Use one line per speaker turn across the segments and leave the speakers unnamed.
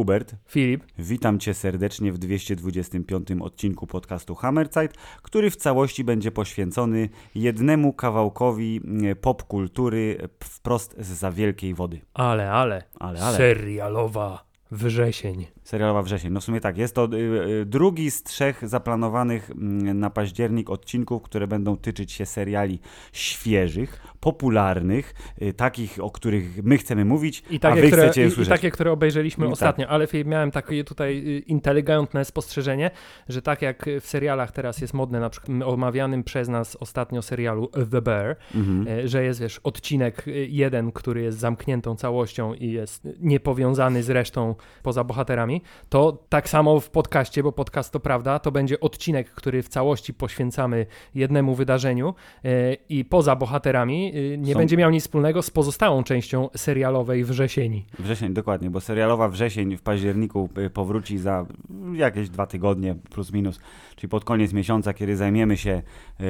Hubert.
Filip.
Witam Cię serdecznie w 225 odcinku podcastu Hammerzeit, który w całości będzie poświęcony jednemu kawałkowi mm, popkultury wprost z za wielkiej wody.
Ale, ale.
Ale, ale.
Serialowa wrzesień.
Serialowa wrzesień. No w sumie tak, jest to y, y, drugi z trzech zaplanowanych mm, na październik odcinków, które będą tyczyć się seriali świeżych, popularnych, y, takich, o których my chcemy mówić,
I takie,
a wy
które,
chcecie je
i, I
usłyszeć.
takie, które obejrzeliśmy
I tak.
ostatnio, ale Filip, miałem takie tutaj inteligentne spostrzeżenie, że tak jak w serialach teraz jest modne, na przykład omawianym przez nas ostatnio serialu The Bear,
Mhm.
e, że jest, wiesz, odcinek jeden, który jest zamkniętą całością i jest niepowiązany z resztą poza bohaterami, to tak samo w podcaście, bo podcast to prawda, to będzie odcinek, który w całości poświęcamy jednemu wydarzeniu e, i poza bohaterami y, nie
Są-
będzie miał nic wspólnego z pozostałą częścią serialowej wrzesieni.
Wrzesień, dokładnie, bo serialowa wrzesień w październiku y, powróci za jakieś dwa tygodnie, plus minus, czyli pod koniec miesiąca, kiedy zajmiemy się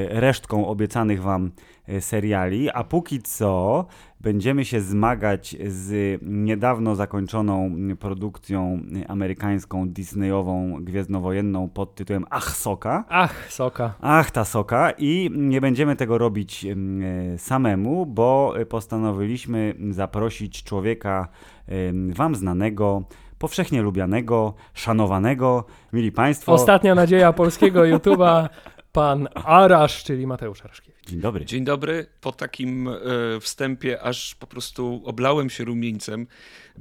resztką obiecanych Wam seriali, a póki co będziemy się zmagać z niedawno zakończoną y, produkcją y, amerykańską, disneyową, gwiezdnowojenną pod tytułem Ach Soka.
Ach, soka.
Ach, ta soka. I nie będziemy tego robić em, e, samemu, bo postanowiliśmy zaprosić człowieka wam znanego, powszechnie lubianego, szanowanego. Mili Państwo,
Ostatnia nadzieja polskiego YouTube'a, pan Arasz, czyli Mateusz Araszkiewicz.
Dzień dobry.
Dzień dobry. Po takim e, wstępie aż po prostu oblałem się rumieńcem.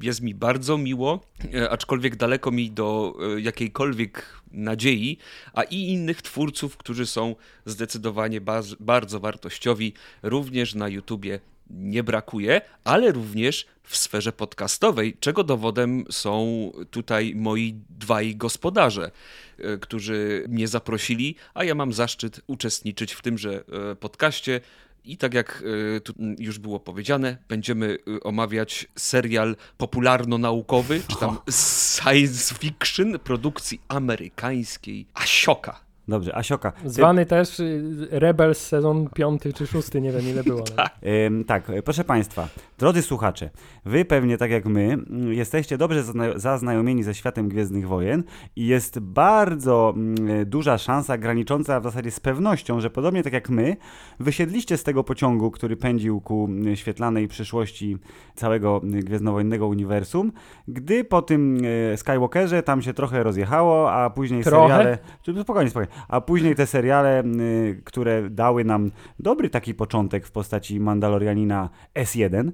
Jest mi bardzo miło, e, aczkolwiek daleko mi do e, jakiejkolwiek nadziei, a i innych twórców, którzy są zdecydowanie bardzo wartościowi, również na YouTubie nie brakuje, ale również w sferze podcastowej, czego dowodem są tutaj moi dwaj gospodarze, e, którzy mnie zaprosili, a ja mam zaszczyt uczestniczyć w tymże e, podcaście. I tak jak e, tu już było powiedziane, będziemy omawiać serial popularno-naukowy, czy tam science fiction produkcji amerykańskiej Asioka.
Dobrze, Asioka. ty-
Zwany też y, Rebels sezon piąty czy szósty, nie wiem ile było. ale-
Ym, tak, e, proszę Państwa, drodzy słuchacze, Wy pewnie tak jak my mm, jesteście dobrze zazna- zaznajomieni ze światem Gwiezdnych Wojen i jest bardzo mm, duża szansa, granicząca w zasadzie z pewnością, że podobnie tak jak my, wysiedliście z tego pociągu, który pędził ku mm, świetlanej przyszłości całego Gwiezdnowojennego uniwersum, gdy po tym e, Skywalkerze tam się trochę rozjechało, a później
Trochę?
seriale... Spokojnie, spokojnie. A później te seriale, y, które dały nam dobry taki początek w postaci Mandalorianina S1, y, y,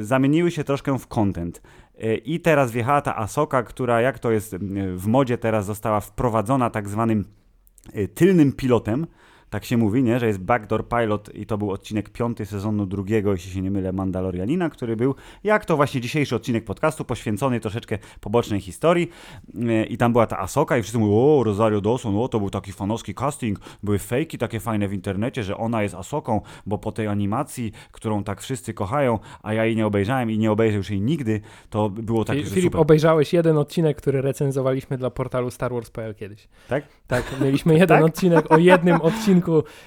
zamieniły się troszkę w content. Y, I teraz wjechała ta Asoka, która jak to jest y, w modzie teraz została wprowadzona tak zwanym y, tylnym pilotem. Tak się mówi, nie? że jest Backdoor Pilot i to był odcinek piąty sezonu drugiego, jeśli się nie mylę, Mandalorianina, który był, jak to właśnie dzisiejszy odcinek podcastu, poświęcony troszeczkę pobocznej historii Yy, i tam była ta Asoka i wszyscy mówią, o Rosario Dawson, o to był taki fanowski casting, były fejki takie fajne w internecie, że ona jest Asoką, bo po tej animacji, którą tak wszyscy kochają, a ja jej nie obejrzałem i nie obejrzę już jej nigdy, to było takie,
Filip,
super.
obejrzałeś jeden odcinek, który recenzowaliśmy dla portalu Star Wars.pl kiedyś.
Tak?
Tak, mieliśmy jeden
Tak?
odcinek o jednym odcinku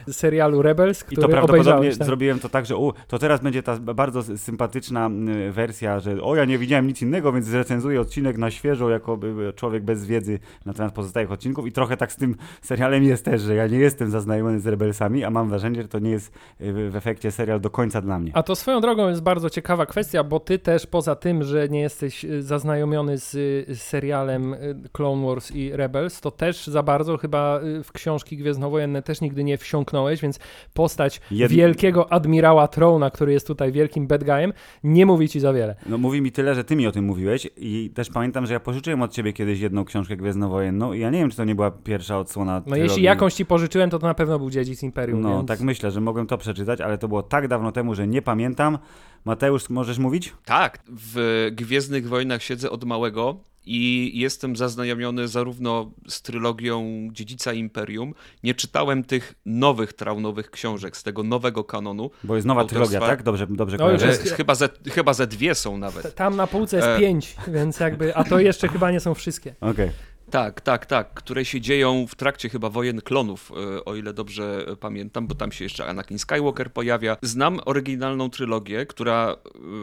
serialu Rebels,
I
który
to prawdopodobnie.
Tak?
zrobiłem to tak, że u, to teraz będzie ta bardzo sympatyczna wersja, że o ja nie widziałem nic innego, więc zrecenzuję odcinek na świeżo jako człowiek bez wiedzy na temat pozostałych odcinków i trochę tak z tym serialem jest też, że ja nie jestem zaznajomiony z Rebelsami, a mam wrażenie, że to nie jest y, w efekcie serial do końca dla mnie.
A to swoją drogą jest bardzo ciekawa kwestia, bo ty też poza tym, że nie jesteś y, zaznajomiony z y, serialem Clone Wars i Rebels, to też za bardzo chyba w książki gwiezdnowojenne też nigdy nie wsiąknąłeś, więc postać
Jed-
wielkiego admirała Trona, który jest tutaj wielkim bad guyem, nie mówi ci za wiele.
No mówi mi tyle, że ty mi o tym mówiłeś i też pamiętam, że ja pożyczyłem od ciebie kiedyś jedną książkę gwiezdnowojenną i ja nie wiem, czy to nie była pierwsza odsłona
No
trylogii.
jeśli jakąś ci pożyczyłem, to to na pewno był Dziedzic Imperium.
No,
więc...
tak myślę, że mogłem to przeczytać, ale to było tak dawno temu, że nie pamiętam. Mateusz, możesz mówić?
Tak, w Gwiezdnych Wojnach siedzę od małego i jestem zaznajomiony zarówno z trylogią Dziedzica Imperium. Nie czytałem tych nowych traunowych książek z tego nowego kanonu.
Bo jest nowa
Autorstwa-
trylogia, tak? Dobrze, dobrze
No, już
kojarzę.
E,
jest-
chyba, ze, chyba ze dwie są nawet.
Tam na półce jest
E.
pięć, więc jakby, a to jeszcze chyba nie są wszystkie.
Okej.
Tak, tak, tak, które się dzieją w trakcie chyba wojen klonów, e, o ile dobrze pamiętam, bo tam się jeszcze Anakin Skywalker pojawia. Znam oryginalną trylogię, która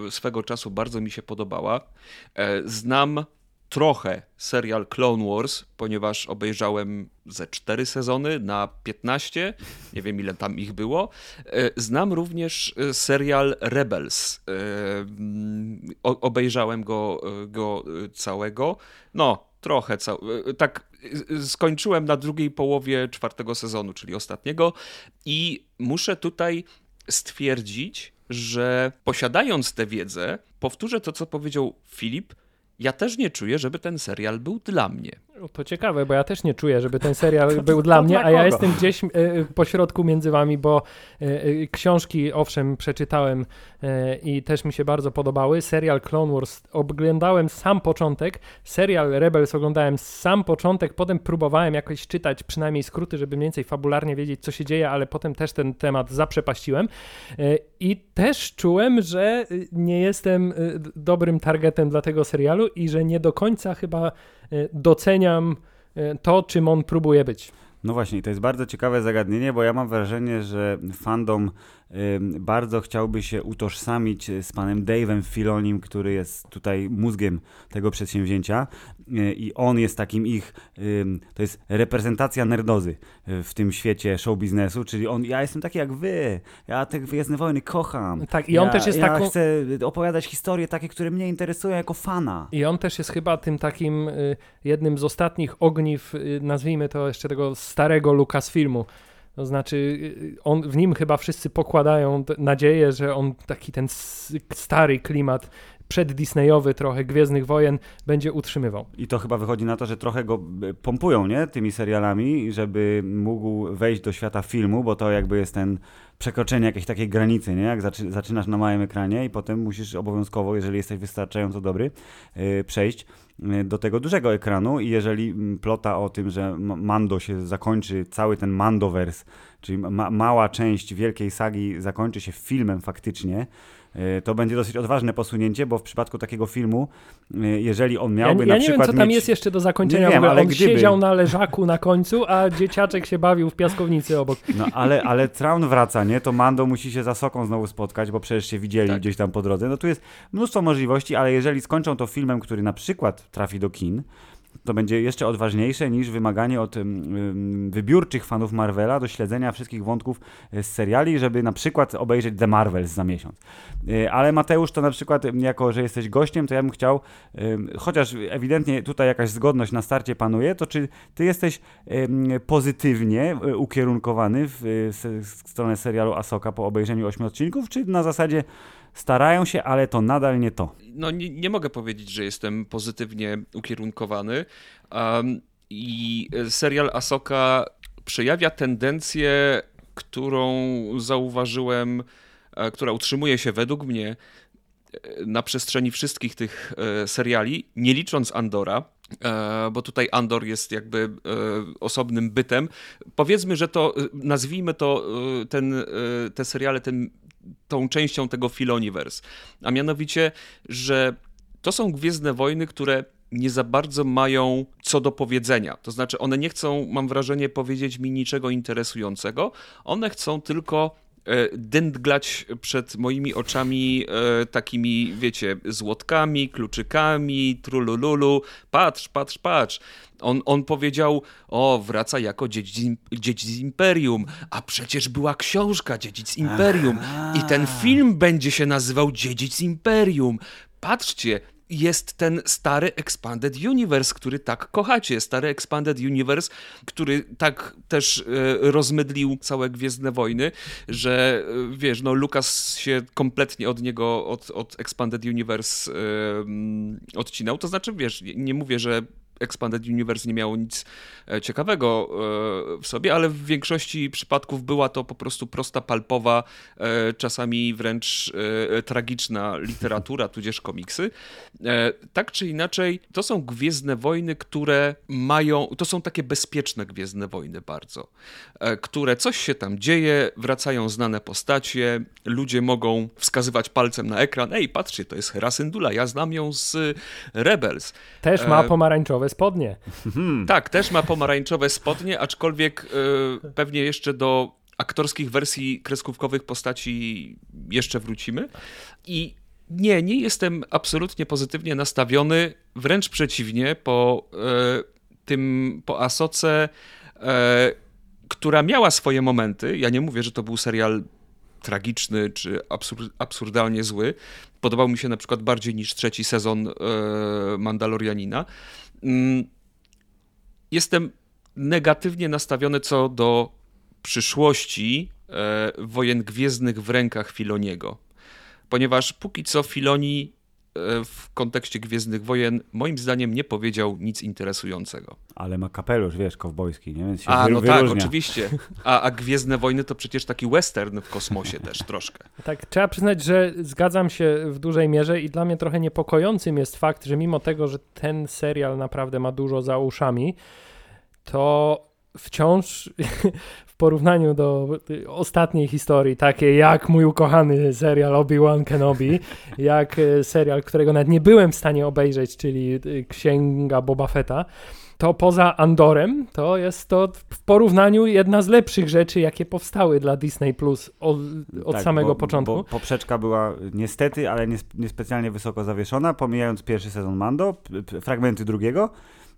e, swego czasu bardzo mi się podobała. Znam trochę serial Clone Wars, ponieważ obejrzałem ze cztery sezony na 15, nie wiem ile tam ich było. Znam również serial Rebels. Obejrzałem go, go całego. No, trochę, e, tak e, skończyłem na drugiej połowie czwartego sezonu, czyli ostatniego i muszę tutaj stwierdzić, że posiadając tę wiedzę, powtórzę to, co powiedział Filip, ja też nie czuję, żeby ten serial był dla mnie.
To ciekawe, bo ja też nie czuję, żeby ten serial był dla mnie, a ja jestem gdzieś e, po środku między wami, bo e, e, książki owszem przeczytałem i też mi się bardzo podobały. Serial Clone Wars oglądałem sam początek, serial Rebels oglądałem sam początek, potem próbowałem jakoś czytać przynajmniej skróty, żeby mniej więcej fabularnie wiedzieć, co się dzieje, ale potem też ten temat zaprzepaściłem. I też czułem, że nie jestem dobrym targetem dla tego serialu i że nie do końca chyba doceniam e, to, czym on próbuje być.
No właśnie, to jest bardzo ciekawe zagadnienie, bo ja mam wrażenie, że fandom bardzo chciałby się utożsamić z panem Dave'em Filonim, który jest tutaj mózgiem tego przedsięwzięcia y, i on jest takim ich, to jest reprezentacja nerdozy y, w tym świecie show biznesu, czyli on, ja jestem taki jak wy, ja te Gwiezdne Wojny kocham.
Tak, i on
ja,
też jest
ja
taką...
chcę opowiadać historie takie, które mnie interesują jako fana.
I on też jest chyba tym takim y, jednym z ostatnich ogniw, nazwijmy to jeszcze tego starego Lucasfilmu, to znaczy, y, on, w nim chyba wszyscy pokładają nadzieję, że on taki ten stary klimat przeddisneyowy trochę Gwiezdnych Wojen będzie utrzymywał.
I to chyba wychodzi na to, że trochę go y, pompują, nie? Tymi serialami, żeby mógł wejść do świata filmu, bo to jakby jest ten przekroczenie jakiejś takiej granicy, nie? Jak zaczynasz na małym ekranie i potem musisz obowiązkowo, jeżeli jesteś wystarczająco dobry, yy, przejść Y, do tego dużego ekranu i jeżeli mm, plota o tym, że Mando się zakończy, cały ten Mandoverse, czyli ma mała część wielkiej sagi zakończy się filmem faktycznie, y, to będzie dosyć odważne posunięcie, bo w przypadku takiego filmu, y, jeżeli on miałby
ja,
ja na przykład. Ja
nie wiem, co tam
mieć...
jest jeszcze do zakończenia. Nie wiem, ale on gdyby... siedział na leżaku na końcu, a dzieciaczek się bawił w piaskownicy obok.
No ale, ale Traun wraca, nie? To Mando musi się za Soką znowu spotkać, bo przecież się widzieli tak. gdzieś tam po drodze. No tu jest mnóstwo możliwości, ale jeżeli skończą to filmem, który na przykład trafi do kin, to będzie jeszcze odważniejsze niż wymaganie od wybiórczych fanów Marvela do śledzenia wszystkich wątków e, z seriali, żeby na przykład obejrzeć The Marvels za miesiąc. E, ale Mateusz, to na przykład, jako że jesteś gościem, to ja bym chciał, chociaż ewidentnie tutaj jakaś zgodność na starcie panuje, to czy ty jesteś pozytywnie e, ukierunkowany w stronę serialu Asoka po obejrzeniu ośmiu odcinków, czy na zasadzie starają się, ale to nadal nie to.
No nie, nie mogę powiedzieć, że jestem pozytywnie ukierunkowany. Um, I serial Asoka przejawia tendencję, którą zauważyłem, e, która utrzymuje się według mnie e, na przestrzeni wszystkich tych e, seriali, nie licząc Andora, bo tutaj Andor jest jakby osobnym bytem. Powiedzmy, że to, nazwijmy to ten, te seriale, ten tą częścią tego Filoniverse. A mianowicie, że to są Gwiezdne Wojny, które nie za bardzo mają co do powiedzenia. To znaczy, one nie chcą, mam wrażenie, powiedzieć mi niczego interesującego. One chcą tylko dędglać przed moimi oczami e, takimi, wiecie, złotkami, kluczykami, trulululu. Patrz, patrz, patrz. On, on powiedział, o, wraca jako dziedzic, dziedzic Imperium, a przecież była książka Dziedzic Imperium Aha. i ten film będzie się nazywał Dziedzic Imperium. Patrzcie, jest ten stary Expanded Universe, który tak kochacie. Stary Expanded Universe, który tak też e, rozmydlił całe Gwiezdne Wojny, że e, wiesz, no Lucas się kompletnie od niego, od, od Expanded Universe e, odcinał. To znaczy, wiesz, nie mówię, że Expanded Universe nie miało nic e, ciekawego e, w sobie, ale w większości przypadków była to po prostu prosta, palpowa, e, czasami wręcz tragiczna literatura, tudzież komiksy. Tak czy inaczej, to są Gwiezdne Wojny, które mają, to są takie bezpieczne Gwiezdne Wojny bardzo, które coś się tam dzieje, wracają znane postacie, ludzie mogą wskazywać palcem na ekran, ej, patrzcie, to jest Hera Syndulla, ja znam ją z Rebels.
Też ma pomarańczowe pomarańczowe spodnie.
Hmm.
Tak, też ma pomarańczowe spodnie, aczkolwiek y, pewnie jeszcze do aktorskich wersji kreskówkowych postaci jeszcze wrócimy. I nie, nie jestem absolutnie pozytywnie nastawiony, wręcz przeciwnie, po y, tym, po Asoce, y, która miała swoje momenty. Ja nie mówię, że to był serial tragiczny czy absur absurdalnie zły. Podobał mi się na przykład bardziej niż trzeci sezon e, Mandalorianina. Mm, jestem negatywnie nastawiony co do przyszłości e, wojen gwiezdnych w rękach Filoniego. Ponieważ póki co Filoni w kontekście Gwiezdnych Wojen moim zdaniem nie powiedział nic interesującego.
Ale ma kapelusz, wiesz, kowbojski, nie? Więc się
A, no
wyróżnia.
tak, oczywiście. A, a Gwiezdne Wojny to przecież taki western w kosmosie też troszkę.
Tak, trzeba przyznać, że zgadzam się w dużej mierze i dla mnie trochę niepokojącym jest fakt, że mimo tego, że ten serial naprawdę ma dużo za uszami, to wciąż porównaniu do ostatniej historii, takiej jak mój ukochany serial Obi-Wan Kenobi, jak e, serial, którego nawet nie byłem w stanie obejrzeć, czyli e, Księga Boba Fetta, to poza Andorem, to jest to w porównaniu jedna z lepszych rzeczy, jakie powstały dla Disney Plus od, od
tak,
samego
bo,
początku.
Bo poprzeczka była niestety, ale niespecjalnie wysoko zawieszona, pomijając pierwszy sezon Mando, fragmenty drugiego,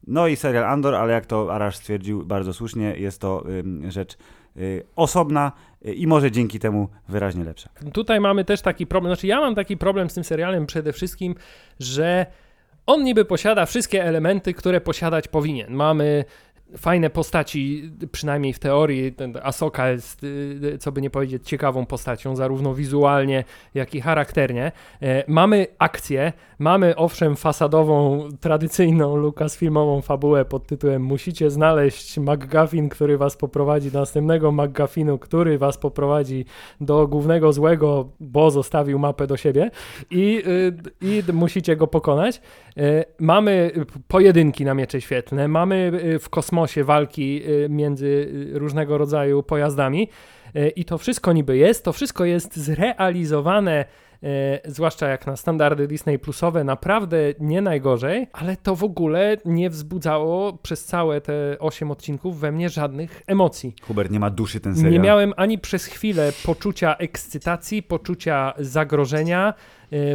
no i serial Andor, ale jak to Arash stwierdził bardzo słusznie, jest to rzecz y, osobna y, i może dzięki temu wyraźnie lepsza.
Tutaj mamy też taki problem, znaczy ja mam taki problem z tym serialem przede wszystkim, że on niby posiada wszystkie elementy, które posiadać powinien. Mamy fajne postaci, przynajmniej w teorii. Asoka jest, y, co by nie powiedzieć, ciekawą postacią, zarówno wizualnie, jak i charakternie. E, mamy akcję, mamy owszem fasadową, tradycyjną Lucasfilmową fabułę pod tytułem musicie znaleźć McGuffin, który was poprowadzi do następnego McGuffinu, który was poprowadzi do głównego złego, bo zostawił mapę do siebie i, y, i musicie go pokonać. E, mamy pojedynki na miecze świetlne, mamy y, w kosmosie kosmosie walki y, między y, różnego rodzaju pojazdami. Y, I to wszystko niby jest, to wszystko jest zrealizowane zwłaszcza jak na standardy Disney Plusowe, naprawdę nie najgorzej, ale to w ogóle nie wzbudzało przez całe te 8 odcinków we mnie żadnych emocji.
Hubert, nie ma duszy ten serial.
Nie miałem ani przez chwilę poczucia ekscytacji, poczucia zagrożenia,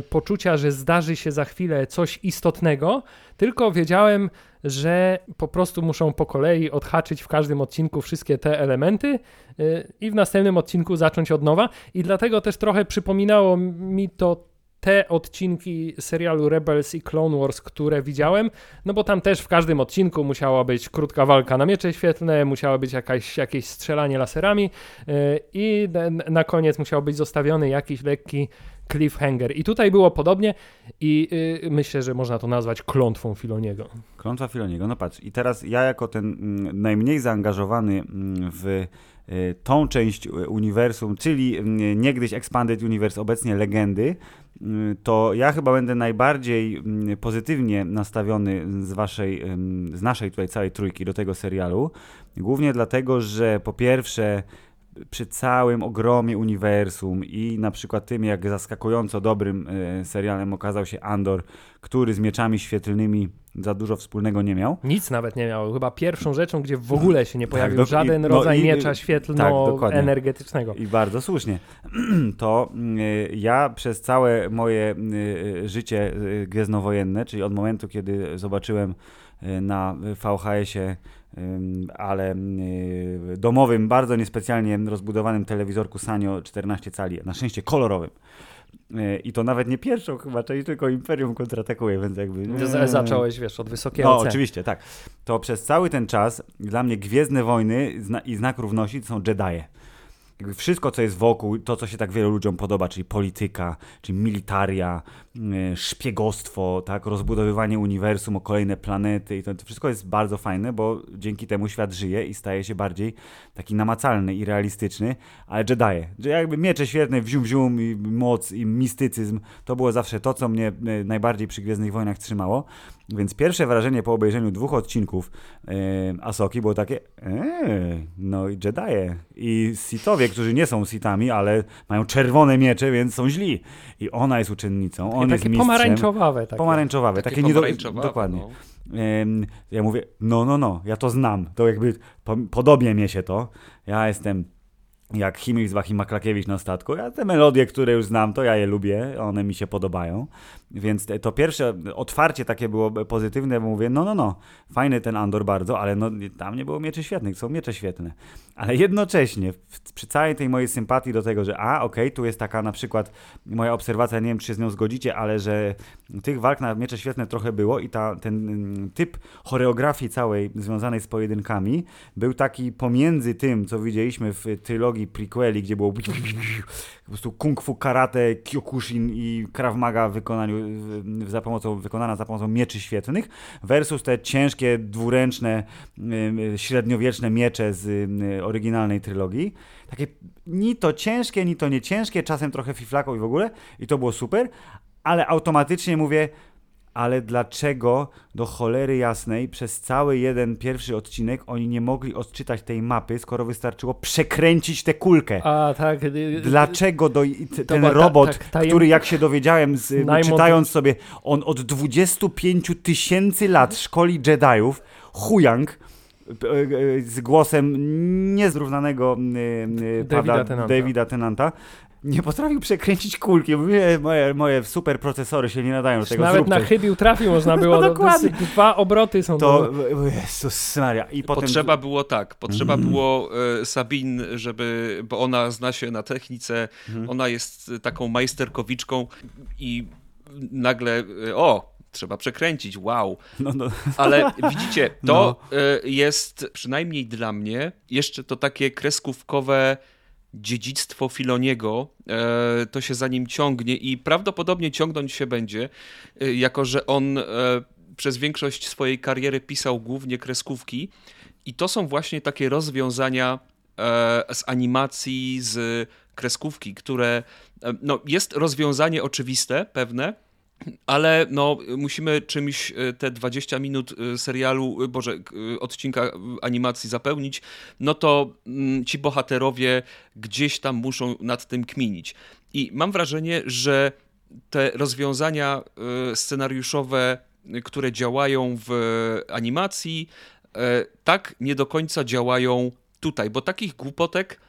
poczucia, że zdarzy się za chwilę coś istotnego, tylko wiedziałem, że po prostu muszą po kolei odhaczyć w każdym odcinku wszystkie te elementy y, i w następnym odcinku zacząć od nowa. I dlatego też trochę przypominało mi to te odcinki serialu Rebels i Clone Wars, które widziałem, no bo tam też w każdym odcinku musiała być krótka walka na miecze świetlne, musiało być jakaś, jakieś strzelanie laserami y, i na koniec musiał być zostawiony jakiś lekki cliffhanger. I tutaj było podobnie i yy, myślę, że można to nazwać klątwą Filoniego.
Klątwa Filoniego, no patrz. I teraz ja jako ten mm, najmniej zaangażowany mm, w y, tą część uniwersum, czyli mm, niegdyś Expanded Universe, obecnie legendy, to ja chyba będę najbardziej pozytywnie nastawiony z waszej, z naszej tutaj całej trójki do tego serialu. Głównie dlatego, że po pierwsze przy całym ogromie uniwersum i na przykład tym, jak zaskakująco dobrym e, serialem okazał się Andor, który z mieczami świetlnymi za dużo wspólnego nie miał.
Nic nawet nie miał. Chyba pierwszą rzeczą, gdzie w ogóle się nie tak, pojawił tak, do, żaden i, no rodzaj i, miecza świetlno-energetycznego.
Tak, I bardzo słusznie. To y, ja przez całe moje y, życie y, gwiezdnowojenne, czyli od momentu, kiedy zobaczyłem na VHS-ie ale domowym, bardzo niespecjalnie rozbudowanym telewizorku Sanio 14 cali, na szczęście kolorowym. E, I to nawet nie pierwszą chyba część, tylko Imperium kontratakuje, więc jakby...
Nie. Zacząłeś, wiesz, od wysokiego
No, oczywiście, tak. To przez cały ten czas dla mnie Gwiezdne Wojny i Znak Równości to są Jedi jakby wszystko, co jest wokół, to, co się tak wielu ludziom podoba, czyli polityka, czyli militaria, mm, szpiegostwo, tak, rozbudowywanie uniwersum o kolejne planety i to, to, wszystko jest bardzo fajne, bo dzięki temu świat żyje i staje się bardziej taki namacalny i realistyczny, ale Jedi, że jakby miecze świetne, wzium wzium i moc i mistycyzm, to było zawsze to, co mnie e, najbardziej przy Gwiezdnych Wojnach trzymało, więc pierwsze wrażenie po obejrzeniu dwóch odcinków e, Asoki było takie, eee, no i Jedi i Sithowie, którzy nie są Sithami, ale mają czerwone miecze, więc są źli. I ona jest uczennicą, on
takie
jest mistrzem.
pomarańczowawe. Takie.
Pomarańczowawe, takie, takie nie do... Dokładnie. No. Ja mówię, no, no, no, ja to znam. To jakby po, podobnie mnie się to. Ja jestem jak Himmelbach i Maklakiewicz na statku. Ja te melodie, które już znam, to ja je lubię, one mi się podobają. Więc to pierwsze otwarcie takie było pozytywne, bo mówię, no, no, no, fajny ten Andor bardzo, ale no, tam nie było mieczy świetnych, są miecze świetne. Ale jednocześnie, przy całej tej mojej sympatii do tego, że a, okej, tu jest taka na przykład moja obserwacja, nie wiem, czy się z nią zgodzicie, ale że tych walk na miecze świetne trochę było i ta, ten mm, typ choreografii całej związanej z pojedynkami był taki pomiędzy tym, co widzieliśmy w trylogii prequeli, gdzie było po prostu kung fu, karate, kyokushin i krav maga wykonaniu, za pomocą, wykonana za pomocą mieczy świetnych, versus te ciężkie, dwuręczne, y, średniowieczne miecze z y, oryginalnej trylogii. Takie ni to ciężkie, ni to nie ciężkie, czasem trochę fiflako i w ogóle, i to było super, ale automatycznie mówię, ale dlaczego do cholery jasnej przez cały jeden pierwszy odcinek oni nie mogli odczytać tej mapy, skoro wystarczyło przekręcić tę kulkę?
A tak. y,
Dlaczego do, ten
ta-
robot,
tak, tajem-
który jak się dowiedziałem, z, czytając sobie, on od 25 tysięcy lat szkoli Jediów, Huyang, e, z głosem niezrównanego y, y,
Davida
prawda,
Tennanta.
Davida Tennanta, nie potrafił przekręcić kulki. Mówię, moje, moje super procesory się nie nadają do tego.
Nawet na chybił trafił można było.
No
do-
dokładnie.
do- Dwa obroty są
To,
do...
Jezus Maria. I potem...
Potrzeba było tak, potrzeba
Mhm.
było e, Sabin, żeby, bo ona zna się na technice,
Mhm.
ona jest taką majsterkowiczką i nagle, e, o, trzeba przekręcić, wow.
No, no.
Ale widzicie, to e, jest przynajmniej dla mnie jeszcze to takie kreskówkowe dziedzictwo Filoniego, e, to się za nim ciągnie i prawdopodobnie ciągnąć się będzie, e, jako że on e, przez większość swojej kariery pisał głównie kreskówki. I to są właśnie takie rozwiązania z animacji, z kreskówki, które no, jest rozwiązanie oczywiste, pewne, ale no, musimy czymś e, te 20 minut e, serialu, e, boże, odcinka animacji zapełnić, no to mm, ci bohaterowie gdzieś tam muszą nad tym kminić. I mam wrażenie, że te rozwiązania scenariuszowe, które działają w animacji, tak nie do końca działają tutaj, bo takich głupotek,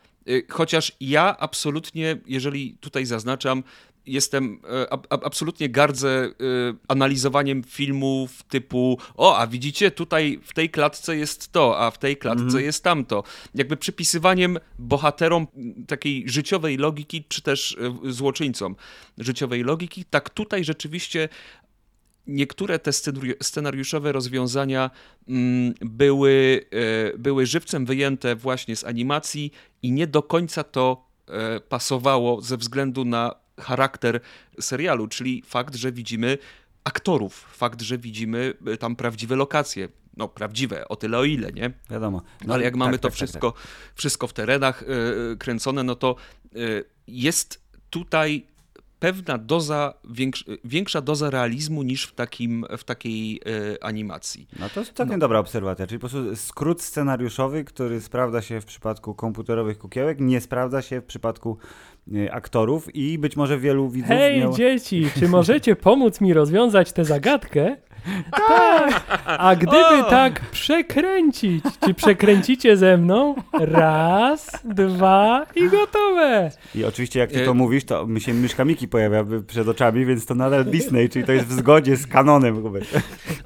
chociaż ja absolutnie, jeżeli tutaj zaznaczam, jestem e, ab, ab, absolutnie gardzę e, analizowaniem filmów typu o, a widzicie, tutaj w tej klatce jest to, a w tej klatce jest tamto. Jakby przypisywaniem bohaterom takiej życiowej logiki, czy też e, złoczyńcom życiowej logiki, tak tutaj rzeczywiście niektóre te scenari- scenariuszowe rozwiązania mm, były, e, były żywcem wyjęte właśnie z animacji i nie do końca to e, pasowało ze względu na charakter serialu, czyli fakt, że widzimy aktorów, fakt, że widzimy e, tam prawdziwe lokacje. No, prawdziwe, o tyle o ile, nie?
Wiadomo.
No, ale jak mamy
tak,
to
tak, tak,
wszystko, wszystko w terenach kręcone, no to jest tutaj pewna doza, większ, większa doza realizmu niż w, takim, w takiej e, animacji.
No to jest całkiem dobra obserwacja, czyli po prostu skrót scenariuszowy, który sprawdza się w przypadku komputerowych kukiełek, nie sprawdza się w przypadku e, aktorów i być może wielu widzów
Hej,
miało...
dzieci, czy możecie pomóc mi rozwiązać tę zagadkę? Tak. A gdyby tak przekręcić, czy przekręcicie ze mną? Raz, dwa i gotowe.
I oczywiście jak ty to mówisz, to mi się myszka Miki pojawia przed oczami, więc to nadal Disney, czyli to jest w zgodzie z kanonem.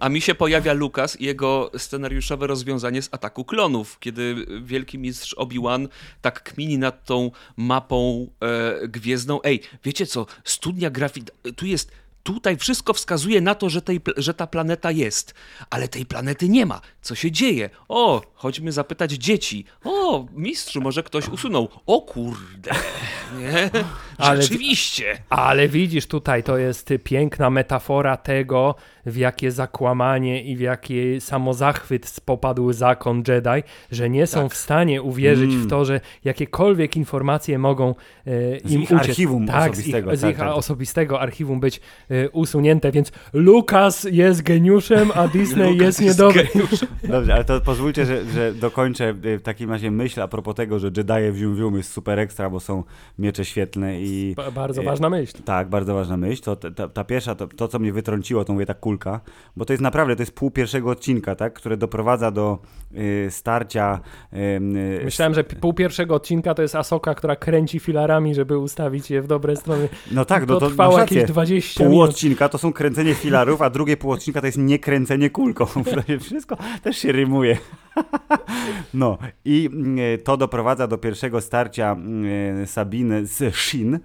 A mi się pojawia Lukas i jego scenariuszowe rozwiązanie z Ataku Klonów, kiedy wielki mistrz Obi-Wan tak kmini nad tą mapą e, gwiezdną. Ej, wiecie co, studnia grafit... Tu jest... Tutaj wszystko wskazuje na to, że, tej, że ta planeta jest, ale tej planety nie ma. Co się dzieje? O, chodźmy zapytać dzieci. O, mistrzu, może ktoś usunął. O kurde, nie?
Ale-
Rzeczywiście.
Ale widzisz, tutaj to jest piękna metafora tego, w jakie zakłamanie i w jaki samozachwyt popadł zakon Jedi, że nie są
Tak.
w stanie uwierzyć
Mm.
w to, że jakiekolwiek informacje mogą e,
Z
im
ich
uciec.
archiwum
tak,
osobistego,
Z ich, z
tak,
ich
tak, tak.
osobistego archiwum być e, usunięte, więc Lukas jest geniuszem, a Disney jest niedobry.
geniuszem.
Dobrze, ale to pozwólcie, że, że dokończę y, w takim razie myśl a propos tego, że Jedi w Zium Zium jest super ekstra, bo są miecze świetlne I,
Ba- bardzo
e,
ważna myśl.
Tak, bardzo ważna myśl. To, ta, ta pierwsza, to, to co mnie wytrąciło, to mówię ta kulka, bo to jest naprawdę, to jest pół pierwszego odcinka, tak, które doprowadza do y, starcia. Y,
Myślałem, że pół pierwszego odcinka to jest Asoka, która kręci filarami, żeby ustawić je w dobre strony.
no tak, no
to
to
trwało jakieś
rację.
20
Pół
minut.
odcinka to są kręcenie filarów, a drugie pół odcinka to jest niekręcenie kulką. Wszystko też się rymuje. No i mm, to doprowadza do pierwszego starcia mm, Sabiny z Shin,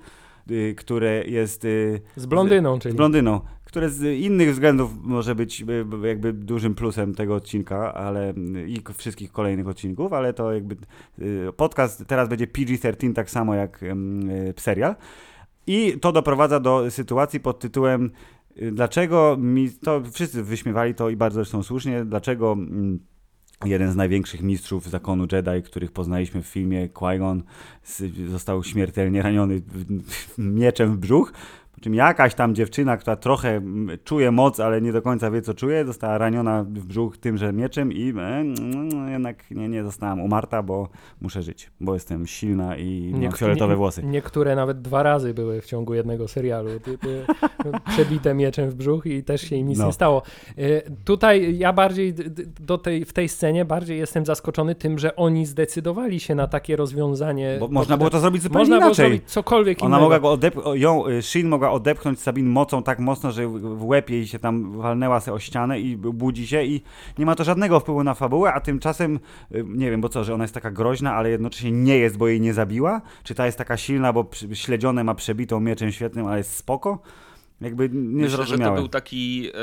y, które jest
Z blondyną,
z
czyli.
blondyną, które z innych względów może być jakby dużym plusem tego odcinka, ale i k- wszystkich kolejnych odcinków, ale to jakby podcast teraz będzie PG-13 tak samo jak serial. I to doprowadza do sytuacji pod tytułem dlaczego mi, to wszyscy wyśmiewali to i bardzo zresztą słusznie, dlaczego mm, jeden z największych mistrzów zakonu Jedi, których poznaliśmy w filmie Qui-Gon został śmiertelnie raniony mieczem w brzuch, po czym jakaś tam dziewczyna, która trochę mm, czuje moc, ale nie do końca wie co czuje, została raniona w brzuch tymże mieczem i e, no, jednak nie, nie zostałam umarta, bo muszę żyć, bo jestem silna i mam fioletowe włosy.
Niektóre nawet dwa razy były w ciągu jednego serialu. Ty, ty, przebite mieczem w brzuch i też się im nic
No.
nie stało. Y, Tutaj ja bardziej do tej, w tej scenie bardziej jestem zaskoczony tym, że oni zdecydowali się na takie rozwiązanie.
Bo można było to zrobić zupełnie
Można było
inaczej.
zrobić cokolwiek
Ona
innego.
mogła go odep- ją, y, Shin mogła odepchnąć Sabin mocą tak mocno, że w łeb jej się tam walnęła se o ścianę i budzi się i nie ma to żadnego wpływu na fabułę, a tymczasem, y, nie wiem, bo co, że ona jest taka groźna, ale jednocześnie nie jest, bo jej nie zabiła? Czy ta jest taka silna, bo śledzione ma przebitą mieczem świetnym, ale jest spoko? Jakby nie
Myślę, że to był taki e,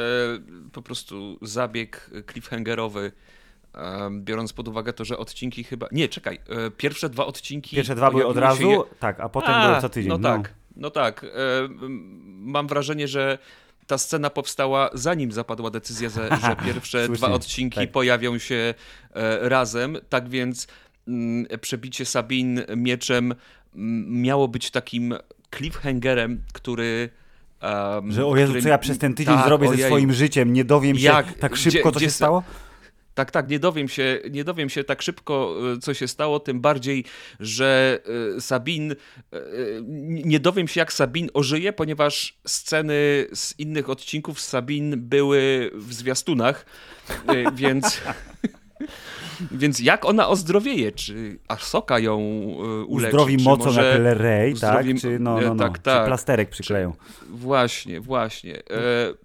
po prostu zabieg cliffhangerowy, e, biorąc pod uwagę to, że odcinki chyba... Nie, czekaj, e, pierwsze dwa odcinki...
Pierwsze dwa były od
się
razu, tak, a potem
A,
były co tydzień.
No tak, no tak. E, mam wrażenie, że ta scena powstała zanim zapadła decyzja, że, że pierwsze dwa odcinki
tak.
pojawią się e, razem. Tak więc mm, przebicie Sabin mieczem mm, miało być takim cliffhangerem, który. em,
Że o Jezu,
który-
co ja przez ten tydzień
tak,
zrobię ze swoim życiem, nie dowiem się
Jak?
tak
Gdzie-
szybko, co
gdzie
się
sa-
stało?
Tak, tak, nie dowiem się, nie dowiem się tak szybko, e, co się stało, tym bardziej, że e, Sabin, e, nie dowiem się, jak Sabin ożyje, ponieważ sceny z innych odcinków z Sabin były w zwiastunach, więc... Więc jak ona ozdrowieje? Czy Ahsoka ją e, uleczy?
Uzdrowi
czy
mocą
może...
jak Lerej, tak?
uzdrowi-
Czy, no, no, no,
tak,
czy
tak.
plasterek przykleją.
Właśnie, właśnie. E,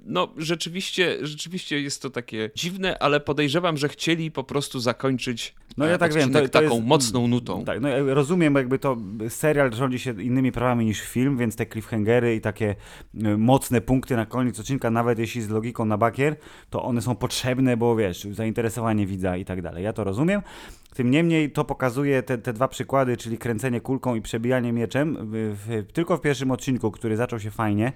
no, rzeczywiście, rzeczywiście jest to takie dziwne, ale podejrzewam, że chcieli po prostu zakończyć
No ja tak wiem, to, to
taką
jest,
mocną nutą.
Tak, no ja rozumiem, jakby to serial rządzi się innymi prawami niż film, więc te cliffhangery i takie y, mocne punkty na koniec odcinka, nawet jeśli z logiką na bakier, to one są potrzebne, bo wiesz, zainteresowanie widza i tak dalej. Ja to rozumiem. Tym niemniej to pokazuje te, te dwa przykłady, czyli kręcenie kulką i przebijanie mieczem, w, w, tylko w pierwszym odcinku, który zaczął się fajnie,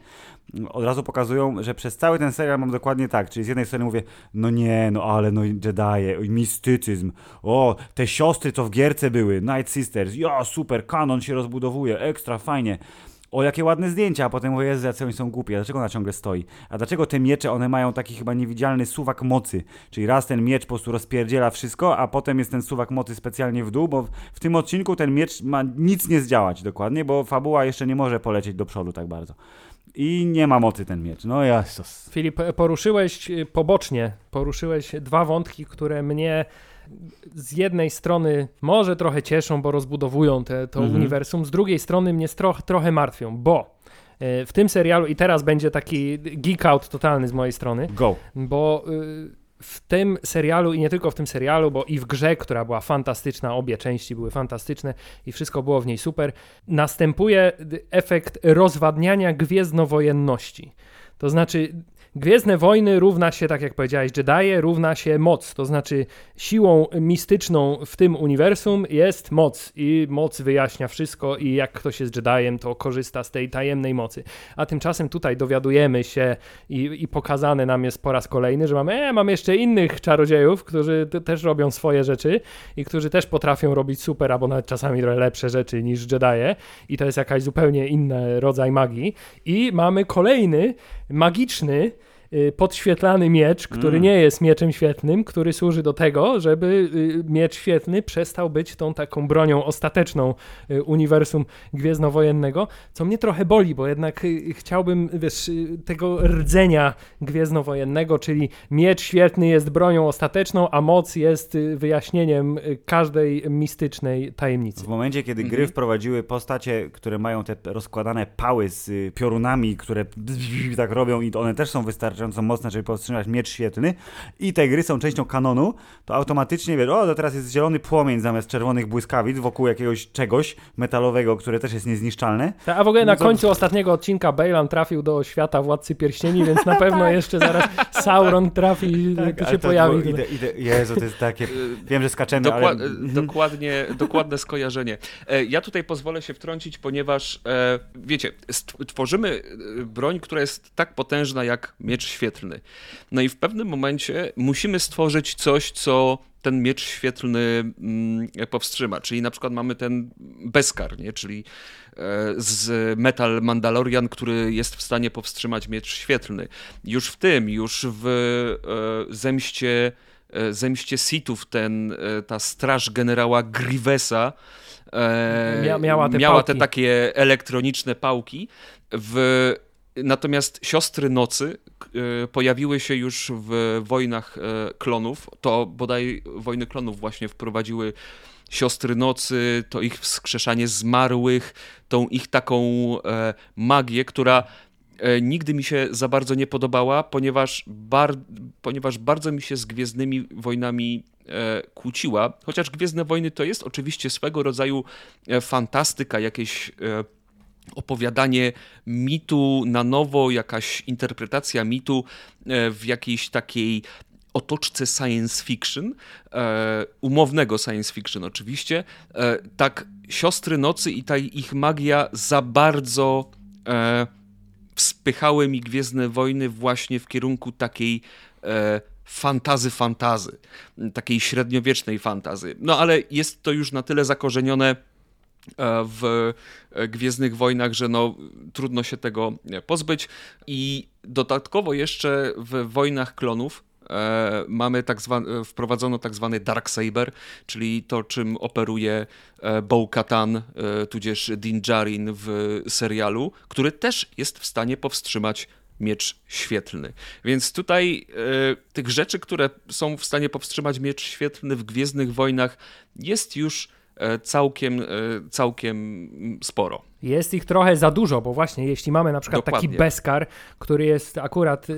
od razu pokazują, że przez cały ten serial mam dokładnie tak, czyli z jednej strony mówię, no nie, no ale no Jedi, mistycyzm, o, te siostry co w gierce były, Night Sisters, ja, super, kanon się rozbudowuje, ekstra, fajnie. O, jakie ładne zdjęcia, a potem mówię, Jezu, jacy oni są głupi, a dlaczego ona ciągle stoi? A dlaczego te miecze, one mają taki chyba niewidzialny suwak mocy? Czyli raz ten miecz po prostu rozpierdziela wszystko, a potem jest ten suwak mocy specjalnie w dół, bo w- w tym odcinku ten miecz ma nic nie zdziałać dokładnie, bo fabuła jeszcze nie może polecieć do przodu tak bardzo. I nie ma mocy ten miecz. No Jezus.
Filip, poruszyłeś y, pobocznie, poruszyłeś dwa wątki, które mnie z jednej strony może trochę cieszą, bo rozbudowują te, to
Mhm.
uniwersum, z drugiej strony mnie stro, trochę martwią, bo y, w tym serialu, i teraz będzie taki geek out totalny z mojej strony,
Go.
bo y, w tym serialu i nie tylko w tym serialu, bo i w grze, która była fantastyczna, obie części były fantastyczne i wszystko było w niej super, następuje efekt rozwadniania gwiezdnowojenności. To znaczy, Gwiezdne Wojny równa się, tak jak powiedziałeś, Jedi, równa się moc. To znaczy, siłą mistyczną w tym uniwersum jest moc i moc wyjaśnia wszystko i jak ktoś jest Jediem, to korzysta z tej tajemnej mocy. A tymczasem tutaj dowiadujemy się i, i pokazane nam jest po raz kolejny, że mamy, e, mamy jeszcze innych czarodziejów, którzy te- też robią swoje rzeczy i którzy też potrafią robić super, albo nawet czasami trochę lepsze rzeczy niż Jedie i to jest jakaś zupełnie inny rodzaj magii. I mamy kolejny magiczny podświetlany miecz, który
Mm.
nie jest mieczem świetlnym, który służy do tego, żeby y, miecz świetlny przestał być tą taką bronią ostateczną y, uniwersum gwiezdnowojennego, co mnie trochę boli, bo jednak y, chciałbym, wiesz, y, tego rdzenia gwiezdnowojennego, czyli miecz świetlny jest bronią ostateczną, a moc jest y, wyjaśnieniem y, każdej mistycznej tajemnicy.
W momencie, kiedy
Mhm.
gry wprowadziły postacie, które mają te rozkładane pały z y, piorunami, które tak robią i one też są wystarczająco mocne, żeby powstrzymać miecz świetlny i te gry są częścią kanonu, to automatycznie wiesz, o, to teraz jest zielony płomień zamiast czerwonych błyskawic wokół jakiegoś czegoś metalowego, które też jest niezniszczalne.
Ta- A w ogóle na
No to-
końcu ostatniego odcinka Bejlan trafił do świata Władcy Pierścieni, więc na pewno jeszcze zaraz Sauron trafi,
Tak,
się
ale to
pojawi.
Idę, idę, Jezu, to jest takie... Wiem, że skaczemy,
Dokła-
ale... Mhm.
dokładnie, dokładne skojarzenie. E, Ja tutaj pozwolę się wtrącić, ponieważ e, wiecie, tworzymy e, broń, która jest tak potężna jak miecz świetlny. No i w pewnym momencie musimy stworzyć coś, co ten miecz świetlny mm, powstrzyma. Czyli na przykład mamy ten Beskar, nie? czyli e, z Metal Mandalorian, który jest w stanie powstrzymać miecz świetlny. Już w tym, już w e, zemście e, zemście Sithów ten, ta straż generała Grivesa e,
Mia- miała te
miała te takie elektroniczne pałki. W, natomiast siostry nocy e, pojawiły się już w wojnach e, klonów. To bodaj wojny klonów właśnie wprowadziły siostry nocy, to ich wskrzeszanie zmarłych, tą ich taką e, magię, która nigdy mi się za bardzo nie podobała, ponieważ, bar, ponieważ bardzo mi się z Gwiezdnymi Wojnami kłóciła. Chociaż Gwiezdne Wojny to jest oczywiście swego rodzaju fantastyka, jakieś opowiadanie mitu na nowo, jakaś interpretacja mitu e, w jakiejś takiej otoczce science fiction, e, umownego science fiction oczywiście, e, tak Siostry Nocy i ta ich magia za bardzo wspychały mi Gwiezdne Wojny właśnie w kierunku takiej fantazy fantazy, takiej średniowiecznej fantazy. No ale jest to już na tyle zakorzenione w e, Gwiezdnych Wojnach, że no, trudno się tego e, pozbyć. I dodatkowo jeszcze w Wojnach Klonów e, mamy tak zwa- e, wprowadzono tak zwany Dark Saber, czyli to, czym operuje e, Bo-Katan, e, tudzież Din Djarin w serialu, który też jest w stanie powstrzymać miecz świetlny. Więc tutaj e, tych rzeczy, które są w stanie powstrzymać miecz świetlny w Gwiezdnych Wojnach jest już e, całkiem, e, całkiem sporo.
Jest ich trochę za dużo, bo właśnie jeśli mamy na przykład taki
Dokładnie.
Beskar, który jest akurat y,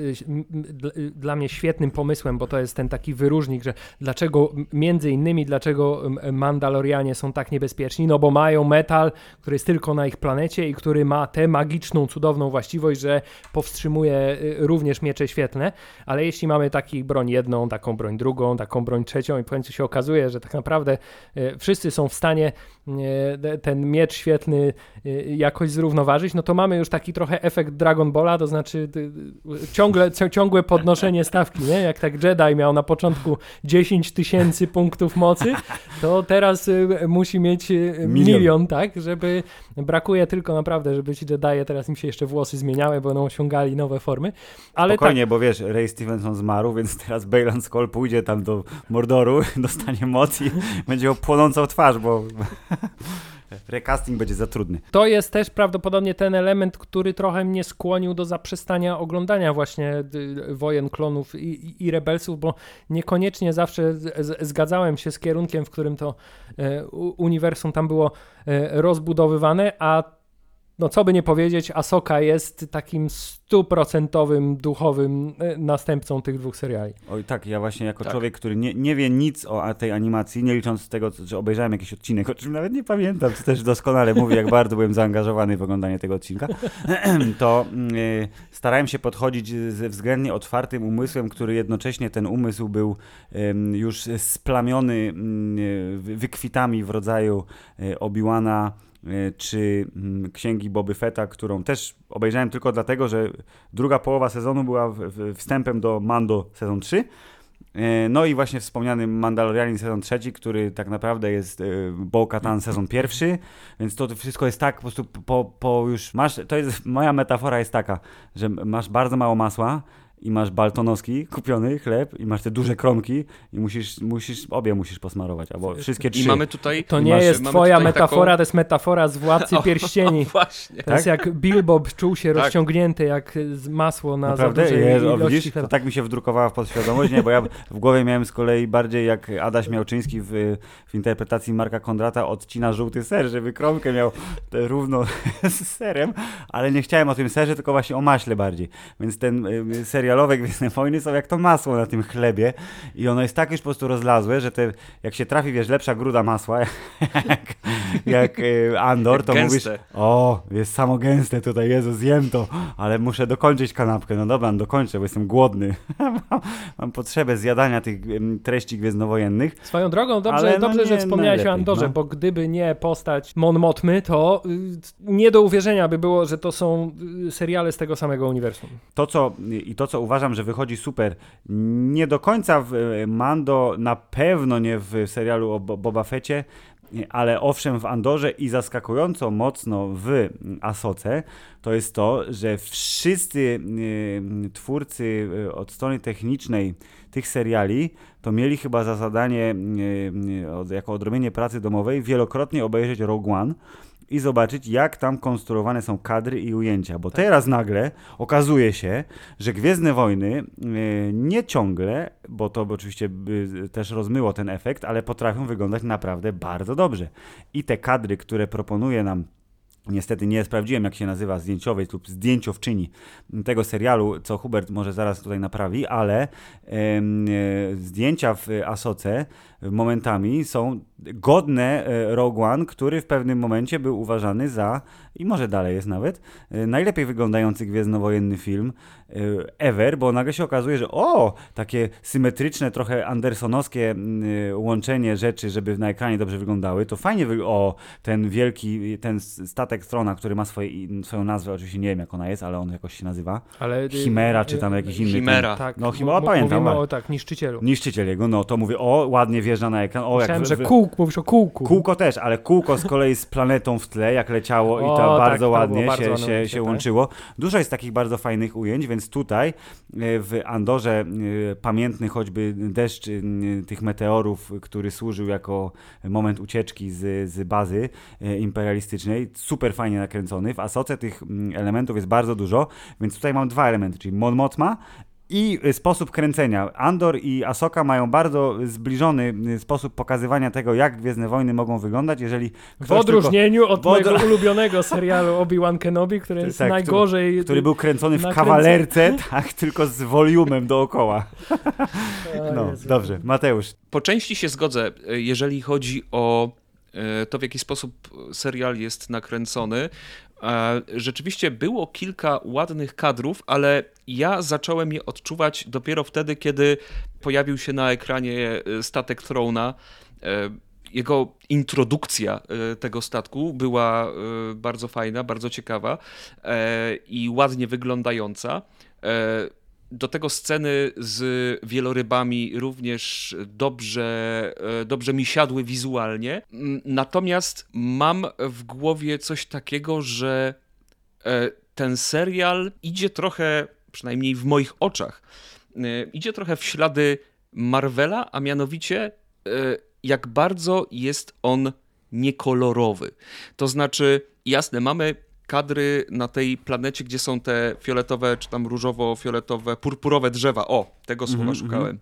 y, dla mnie świetnym pomysłem, bo to jest ten taki wyróżnik, że dlaczego, między innymi dlaczego Mandalorianie są tak niebezpieczni, no bo mają metal, który jest tylko na ich planecie i który ma tę magiczną, cudowną właściwość, że powstrzymuje y, również miecze świetlne, ale jeśli mamy taki broń jedną, taką broń drugą, taką broń trzecią i w końcu się okazuje, że tak naprawdę wszyscy są w stanie ten miecz świetlny y, jakoś zrównoważyć, no to mamy już taki trochę efekt Dragon Balla, to znaczy ciągle, ciągłe podnoszenie stawki, nie? Jak tak Jedi miał na początku 10 tysięcy punktów mocy, to teraz y, musi mieć y, milion.
Milion.
tak? Żeby brakuje tylko naprawdę, żeby ci Jedi teraz im się jeszcze włosy zmieniały, bo będą osiągali nowe formy. Ale tak,
Spokojnie, bo wiesz, Ray Stevenson zmarł, więc teraz Bejlan Skoll pójdzie tam do Mordoru, dostanie moc i będzie miał płonącą twarz, bo recasting będzie za trudny.
To jest też prawdopodobnie ten element, który trochę mnie skłonił do zaprzestania oglądania właśnie y, wojen klonów i, i, rebelsów, bo niekoniecznie zawsze z, zgadzałem się z kierunkiem, w którym to e, uniwersum tam było e, rozbudowywane, a no co by nie powiedzieć, Asoka jest takim stuprocentowym duchowym e, następcą tych dwóch seriali.
Oj tak, ja właśnie jako
Tak.
człowiek, który nie, nie wie nic o a- tej animacji, nie licząc tego, co- że obejrzałem jakiś odcinek, o czym nawet nie pamiętam, co też doskonale mówi, jak bardzo byłem zaangażowany w oglądanie tego odcinka, to y, starałem się podchodzić ze względnie otwartym umysłem, który jednocześnie ten umysł był już splamiony ym, wy- wykwitami w rodzaju y, Obi-Wana y, czy mm, księgi Boby Fetta, którą też obejrzałem tylko dlatego, że druga połowa sezonu była wstępem do Mando sezon 3. E, No i właśnie wspomniany Mandalorianin sezon trzeci, który tak naprawdę jest e, Bo-Katan sezon pierwszy, więc to wszystko jest tak po prostu po, po już masz, to jest, moja metafora jest taka, że masz bardzo mało masła i masz baltonowski kupiony chleb i masz te duże kromki i musisz, musisz obie musisz posmarować, albo wszystkie trzy.
I mamy tutaj...
To nie
masz-
jest twoja metafora,
taką-
to jest metafora z Władcy
O,
Pierścieni.
Właśnie.
To jest jak Bilbo czuł się
Tak.
rozciągnięty jak z masło na za
Naprawdę?
dużej
Jezu, o,
ilości
widzisz, to tak mi się wdrukowała w podświadomość, nie, bo ja w głowie miałem z kolei bardziej jak Adaś Miałczyński w, w interpretacji Marka Kondrata odcina żółty ser, żeby kromkę miał równo z serem, ale nie chciałem o tym serze, tylko właśnie o maśle bardziej. Więc ten y, serialowe Gwiezdne Wojny są jak to masło na tym chlebie i ono jest tak już po prostu rozlazłe, że te, jak się trafi, wiesz, lepsza gruda masła, jak, jak y, Andor, to
Gęste.
mówisz, o, jest samo gęste tutaj, Jezu, zjem to, ale muszę dokończyć kanapkę. No dobra, no dokończę, bo jestem głodny. mam, mam potrzebę zjadania tych treści gwiezdnowojennych.
Swoją drogą, dobrze,
Ale no
dobrze że
nie
wspomniałeś o Andorze,
no.
bo gdyby nie postać Mon Mothmy, to y, nie do uwierzenia by było, że to są y, seriale z tego samego uniwersum.
To, co, I to, co uważam, że wychodzi super, nie do końca w e, Mando, na pewno nie w serialu o Bo- Boba Fecie, ale owszem w Andorze i zaskakująco mocno w mm, Asoce, to jest to, że wszyscy y, twórcy y, od strony technicznej tych seriali to mieli chyba za zadanie, y, od- jako odrobienie pracy domowej, wielokrotnie obejrzeć Rogue One i zobaczyć, jak tam konstruowane są kadry i ujęcia. Bo teraz nagle okazuje się, że Gwiezdne Wojny y, nie ciągle, bo to oczywiście też rozmyło ten efekt, ale potrafią wyglądać naprawdę bardzo dobrze. I te kadry, które proponuje nam Niestety nie sprawdziłem, jak się nazywa zdjęciowiec lub zdjęciowczyni tego serialu, co Hubert może zaraz tutaj naprawi, ale e, zdjęcia w Asoce momentami są godne e, Rogue One, który w pewnym momencie był uważany za, i może dalej jest nawet, e, najlepiej wyglądający gwiezdnowojenny film ever, bo nagle się okazuje, że o, takie symetryczne, trochę andersonowskie mm, e, łączenie rzeczy, żeby na ekranie dobrze wyglądały, to fajnie wy... o, ten wielki, ten statek Strona, który ma swoje, swoją nazwę, oczywiście nie wiem jak ona jest, ale on jakoś się nazywa,
Ale, y,
Chimera, czy tam jakiś inny.
Chimera.
Tak,
No,
no,
chyba pamiętam,
Mówimy
ale-
o tak, niszczycielu.
Niszczyciel jego, no to mówię, o, ładnie wjeżdża na ekran, o,
Myślałem,
jak...
że
wy-
kółk, mówisz o kółku.
Kółko też, ale kółko z kolei z planetą w tle, jak leciało i to
tak,
bardzo
to
ładnie
było bardzo
się, się,
tak.
łączyło. Dużo jest takich bardzo fajnych ujęć, więc tutaj e, w Andorze e, pamiętny choćby deszcz e, tych meteorów, który służył jako moment ucieczki z, z bazy imperialistycznej, super fajnie nakręcony. W Asoce tych mm, elementów jest bardzo dużo, więc tutaj mam dwa elementy, czyli Mon Mothma i y, sposób kręcenia. Andor i Asoka mają bardzo zbliżony y, sposób pokazywania tego, jak Gwiezdne Wojny mogą wyglądać, jeżeli
W
ktoś tylko,
odróżnieniu od
w odro-
mojego ulubionego serialu Obi-Wan Kenobi, który jest
Tak,
najgorzej...
który był kręcony w
nakręca-
kawalerce, tak, tylko z volumem dookoła. No, dobrze. Mateusz,
Po części się zgodzę, e, jeżeli chodzi o to, w jaki sposób serial jest nakręcony. Rzeczywiście było kilka ładnych kadrów, ale ja zacząłem je odczuwać dopiero wtedy, kiedy pojawił się na ekranie e, statek Throna. E, Jego introdukcja e, tego statku była bardzo fajna, bardzo ciekawa i ładnie wyglądająca. Do tego sceny z wielorybami również dobrze, e, dobrze mi siadły wizualnie. Mm, Natomiast mam w głowie coś takiego, że e, ten serial idzie trochę, przynajmniej w moich oczach, e, idzie trochę w ślady Marvela, a mianowicie jak bardzo jest on niekolorowy. To znaczy, jasne, mamy kadry na tej planecie, gdzie są te fioletowe, czy tam różowo-fioletowe, purpurowe drzewa. O, tego słowa
Mhm,
szukałem.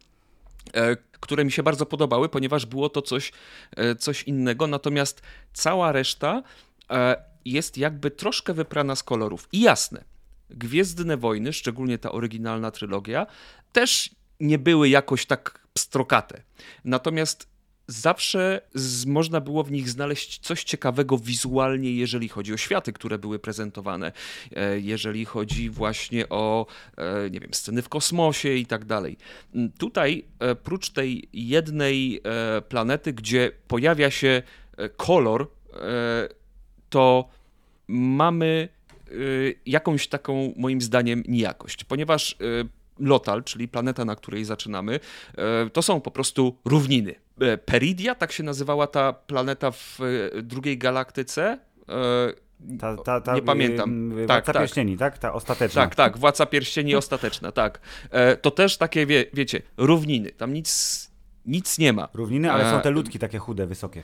E, które mi się bardzo podobały, ponieważ było to coś, e, coś innego, natomiast cała reszta e, jest jakby troszkę wyprana z kolorów. I jasne, Gwiezdne Wojny, szczególnie ta oryginalna trylogia, też nie były jakoś tak pstrokate. Natomiast zawsze z, można było w nich znaleźć coś ciekawego wizualnie, jeżeli chodzi o światy, które były prezentowane, e, jeżeli chodzi właśnie o, e, nie wiem, sceny w kosmosie i tak dalej. Mm, Tutaj, e, prócz tej jednej planety, gdzie pojawia się kolor, to mamy jakąś taką, moim zdaniem, niejakość, ponieważ Lotal, czyli planeta, na której zaczynamy, y, to są po prostu równiny. E, Peridia, tak się nazywała ta planeta w e, drugiej galaktyce. E,
Ta, ta, ta,
nie pamiętam.
Yy,
tak,
Władca
tak.
Pierścieni, tak? Ta ostateczna.
Tak, tak, Władca Pierścieni ostateczna, tak. E, to też takie, wie, wiecie, równiny, tam nic, nic nie ma.
Równiny, ale są te
E,
ludki takie chude, wysokie.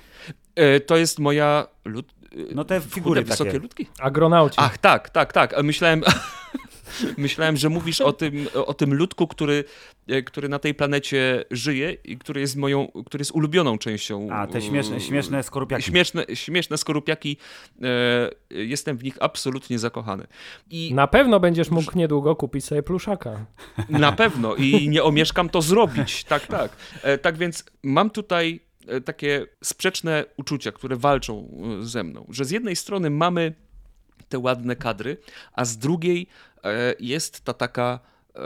E, to jest moja... Lud... e,
No te figury
chude, wysokie
takie.
ludki?
Agronauci.
Ach, tak, tak, tak. Myślałem, myślałem, że mówisz o tym, o tym ludku, który, e, który na tej planecie żyje i który jest moją, który jest ulubioną częścią.
A, te śmieszne,
e,
śmieszne skorupiaki.
Śmieszne, śmieszne skorupiaki. E, jestem w nich absolutnie zakochany. I
Na pewno będziesz mógł niedługo kupić sobie pluszaka.
na pewno i nie omieszkam to zrobić. Tak, tak. Tak więc mam tutaj takie sprzeczne uczucia, które walczą ze mną. Że z jednej strony mamy te ładne kadry, a z drugiej jest ta taka e,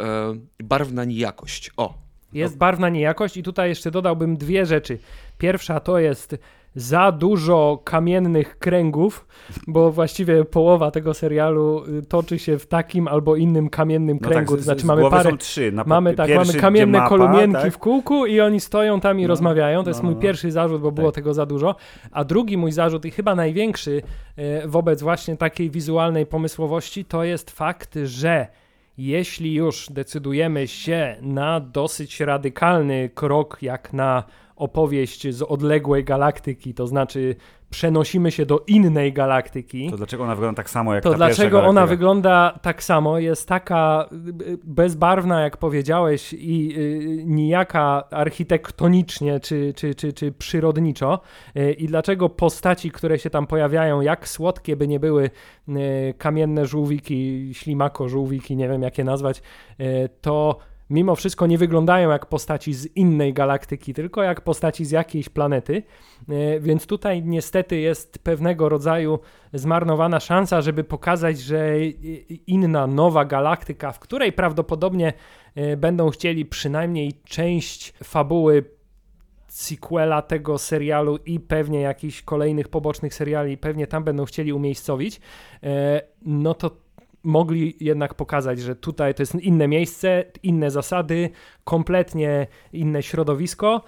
barwna nijakość. O,
Jest barwna niejakość i tutaj jeszcze dodałbym dwie rzeczy. Pierwsza to jest za dużo kamiennych kręgów, bo właściwie połowa tego serialu y, toczy się w takim albo innym kamiennym
No
kręgu.
tak,
to
z-
znaczy
z
mamy parę,
są trzy. Na
Mamy tak,
pierwszy,
mamy kamienne
mapa,
kolumienki
tak?
w kółku i oni stoją tam i
No.
rozmawiają. To jest
No,
mój
no.
pierwszy zarzut, bo było
Tak.
tego za dużo. A drugi mój zarzut i chyba największy e, wobec właśnie takiej wizualnej pomysłowości to jest fakt, że jeśli już decydujemy się na dosyć radykalny krok, jak na opowieść z odległej galaktyki, to znaczy przenosimy się do innej galaktyki,
To dlaczego ona wygląda tak samo jak
to
ta
dlaczego ona wygląda tak samo? Jest taka y, y, bezbarwna, jak powiedziałeś, i y, nijaka architektonicznie czy, czy, czy, czy przyrodniczo. Y, I dlaczego postaci, które się tam pojawiają, jak słodkie by nie były kamienne żółwiki, ślimako żółwiki, nie wiem jak je nazwać, to mimo wszystko nie wyglądają jak postaci z innej galaktyki, tylko jak postaci z jakiejś planety. E, Więc tutaj niestety jest pewnego rodzaju zmarnowana szansa, żeby pokazać, że inna, nowa galaktyka, w której prawdopodobnie e, będą chcieli przynajmniej część fabuły sequela tego serialu i pewnie jakichś kolejnych pobocznych seriali, pewnie tam będą chcieli umiejscowić, e, no to mogli jednak pokazać, że tutaj to jest inne miejsce, inne zasady, kompletnie inne środowisko,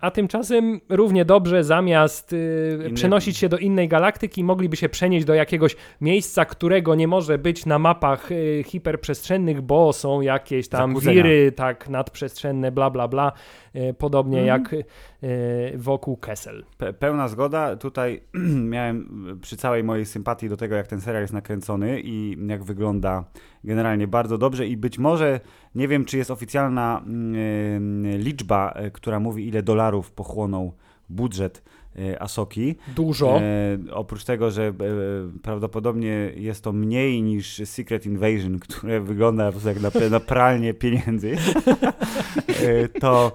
a tymczasem równie dobrze zamiast y, przenosić się do innej galaktyki, mogliby się przenieść do jakiegoś miejsca, którego nie może być na mapach y, hiperprzestrzennych, bo są jakieś tam
Zakłócenia.
wiry tak nadprzestrzenne, bla bla bla, y, podobnie
Mhm.
jak wokół Kessel.
Pe- Pełna zgoda. Tutaj miałem przy całej mojej sympatii do tego, jak ten serial jest nakręcony i jak wygląda generalnie bardzo dobrze i być może, nie wiem, czy jest oficjalna mm, y, liczba, y, która mówi, ile dolarów pochłonął budżet y, Asoki.
Dużo.
E, oprócz tego, że e, prawdopodobnie jest to mniej niż Secret Invasion, które wygląda po prostu jak na, na pralnię pieniędzy, e, to,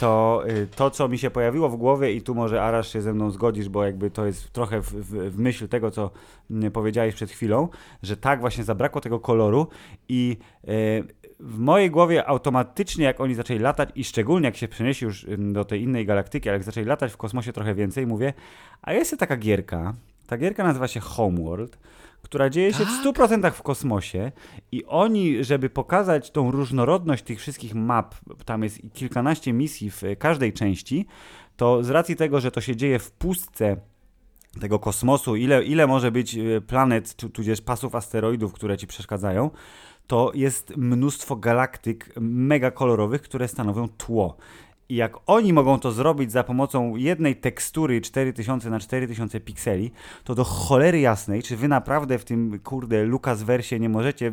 to e, to, co mi się pojawiło w głowie i tu może Arasz się ze mną zgodzisz, bo jakby to jest trochę w, w, w myśl tego, co powiedziałeś przed chwilą, że tak właśnie zabrakło tego koloru i e, w mojej głowie automatycznie, jak oni zaczęli latać i szczególnie jak się przenieśli już do tej innej galaktyki, ale jak zaczęli latać w kosmosie trochę więcej, mówię, a jest taka gierka, ta gierka nazywa się Homeworld, która dzieje się w 100% w kosmosie i oni, żeby pokazać tą różnorodność tych wszystkich map, tam jest kilkanaście misji w każdej części, to z racji tego, że to się dzieje w pustce tego kosmosu, ile, ile może być e, planet, tu- tudzież pasów asteroidów, które ci przeszkadzają, to jest mnóstwo galaktyk mega kolorowych, które stanowią tło. I jak oni mogą to zrobić za pomocą jednej tekstury 4000 na 4000 pikseli, to do cholery jasnej, czy wy naprawdę w tym, kurde, Lucasversie nie możecie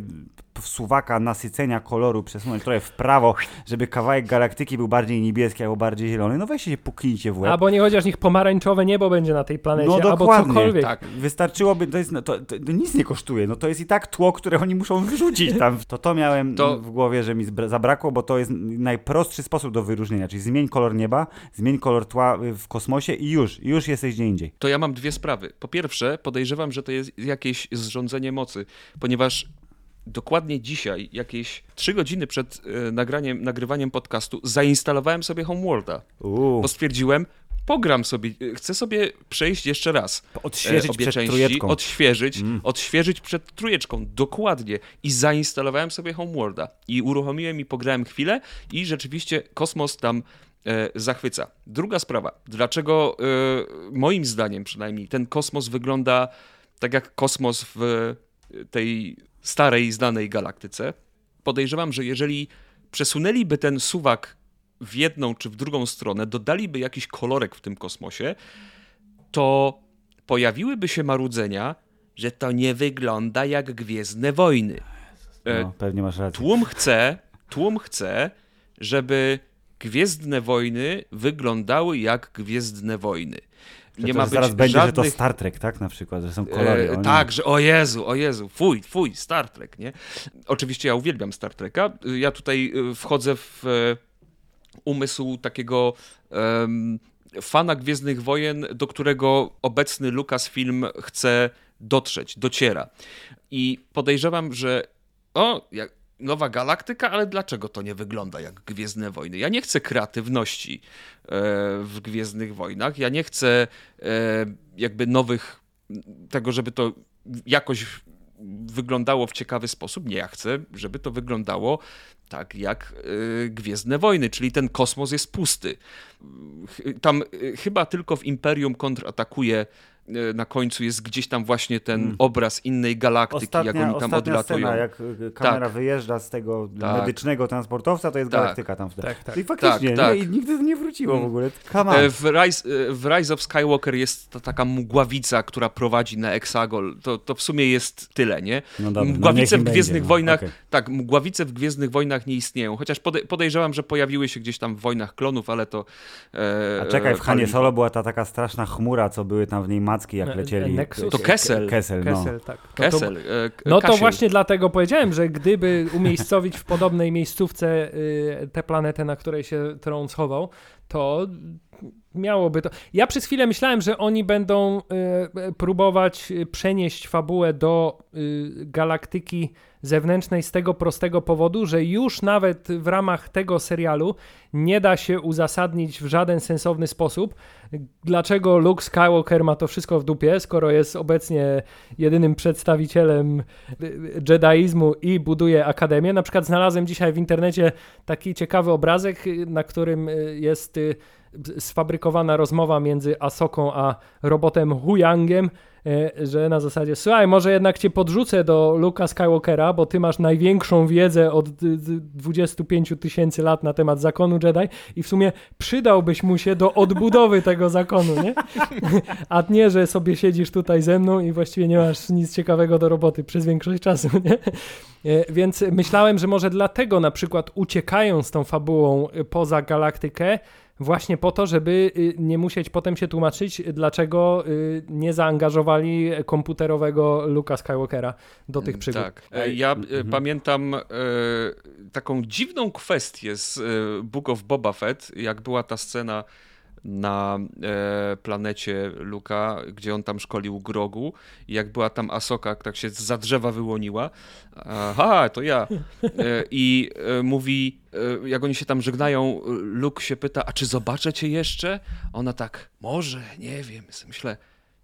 w suwaka nasycenia koloru przesunąć trochę w prawo, żeby kawałek galaktyki był bardziej niebieski albo bardziej zielony? No weźcie się puknijcie w łeb.
Albo nie chociaż niech pomarańczowe niebo będzie na tej planecie,
No
albo
dokładnie,
cokolwiek.
tak.
Wystarczyłoby, to, jest, no, to, to, to nic nie kosztuje, no to jest i tak tło, które oni muszą wyrzucić tam. To to miałem
To-
w głowie, że mi zabrakło, bo to jest najprostszy sposób do wyróżnienia, czyli zmień kolor nieba, zmień kolor tła y, w kosmosie i już, już jesteś gdzie indziej.
To ja mam dwie sprawy. Po pierwsze, podejrzewam, że to jest jakieś zrządzenie mocy, ponieważ dokładnie dzisiaj, jakieś trzy godziny przed e, nagraniem, nagrywaniem podcastu, zainstalowałem sobie Homeworlda,
Uuu,
bo stwierdziłem, pogram sobie, chcę sobie przejść jeszcze raz e,
odświeżyć
obie
przed
części,
trójeczką.
odświeżyć,
Mm.
odświeżyć przed trójeczką, dokładnie. I zainstalowałem sobie Homeworlda i uruchomiłem i pograłem chwilę i rzeczywiście kosmos tam e, zachwyca. Druga sprawa, dlaczego e, moim zdaniem przynajmniej ten kosmos wygląda tak jak kosmos w tej starej, znanej galaktyce. Podejrzewam, że jeżeli przesunęliby ten suwak w jedną czy w drugą stronę, dodaliby jakiś kolorek w tym kosmosie, to pojawiłyby się marudzenia, że to nie wygląda jak Gwiezdne Wojny.
E, no, pewnie masz rację.
Tłum chce, tłum chce, żeby Gwiezdne Wojny wyglądały jak Gwiezdne Wojny.
Nie ma być zaraz będzie, żadnych... że to Star Trek, tak? Na przykład, że są kolory.
E, tak, że o Jezu, o Jezu, fuj, fuj, Star Trek, nie? Oczywiście ja uwielbiam Star Treka. Ja tutaj e, wchodzę w e, umysł takiego um, fana Gwiezdnych Wojen, do którego obecny Lucasfilm chce dotrzeć, dociera. I podejrzewam, że o, jak, nowa galaktyka, ale dlaczego to nie wygląda jak Gwiezdne Wojny? Ja nie chcę kreatywności e, w Gwiezdnych Wojnach, ja nie chcę e, jakby nowych, tego, żeby to jakoś wyglądało w ciekawy sposób. Nie, ja chcę, żeby to wyglądało tak jak e, Gwiezdne Wojny, czyli ten kosmos jest pusty. Tam chyba tylko w Imperium kontratakuje na końcu jest gdzieś tam właśnie ten hmm. obraz innej galaktyki,
ostatnia,
jak oni tam odlatują.
Scena, jak e, kamera tak. wyjeżdża z tego tak. medycznego transportowca, to jest tak. galaktyka tam wtedy. Tak, tak. I faktycznie, tak, tak. Nie, i nigdy nie wróciło w ogóle.
E, w Rise, w Rise of Skywalker jest ta taka mgławica, która prowadzi na Exagol. To, to w sumie jest tyle, nie? No dobra, no mgławice no w Gwiezdnych będzie, Wojnach, okay. tak, mgławice w Gwiezdnych Wojnach nie istnieją, chociaż podejrzewam, że pojawiły się gdzieś tam w Wojnach Klonów, ale to...
E, A czekaj, w Hanie Solo była ta taka straszna chmura, co były tam w niej jak lecieli.
Nexus? To Kessel.
Kessel, no. Kessel
tak.
No Kessel. To,
e, no to właśnie dlatego powiedziałem, że gdyby umiejscowić w podobnej miejscówce y, tę planetę, na której się Tron schował, to miałoby to. Ja przez chwilę myślałem, że oni będą y, próbować przenieść fabułę do y, galaktyki zewnętrznej z tego prostego powodu, że już nawet w ramach tego serialu nie da się uzasadnić w żaden sensowny sposób, dlaczego Luke Skywalker ma to wszystko w dupie, skoro jest obecnie jedynym przedstawicielem jedaizmu i buduje akademię. Na przykład znalazłem dzisiaj w internecie taki ciekawy obrazek, na którym jest sfabrykowana rozmowa między Asoką a robotem Huyangiem, e, że na zasadzie, słuchaj, może jednak cię podrzucę do Luka Skywalkera, bo ty masz największą wiedzę od 25 tysięcy lat na temat zakonu Jedi i w sumie przydałbyś mu się do odbudowy tego zakonu, nie? A nie, że sobie siedzisz tutaj ze mną i właściwie nie masz nic ciekawego do roboty przez większość czasu, nie? E, więc myślałem, że może dlatego na przykład uciekają z tą fabułą poza galaktykę, właśnie po to, żeby y, nie musieć potem się tłumaczyć, dlaczego y, nie zaangażowali komputerowego Luka Skywalkera do tych przygód.
Tak. E, ja e, mhm. pamiętam e, taką dziwną kwestię z Book of Boba Fett, jak była ta scena na e, planecie Luka, gdzie on tam szkolił Grogu i jak była tam Asoka, tak się za drzewa wyłoniła. Aha, to ja. E, I e, mówi, e, jak oni się tam żegnają, Luke się pyta, a czy zobaczę cię jeszcze? Ona tak, może, nie wiem. Myślę,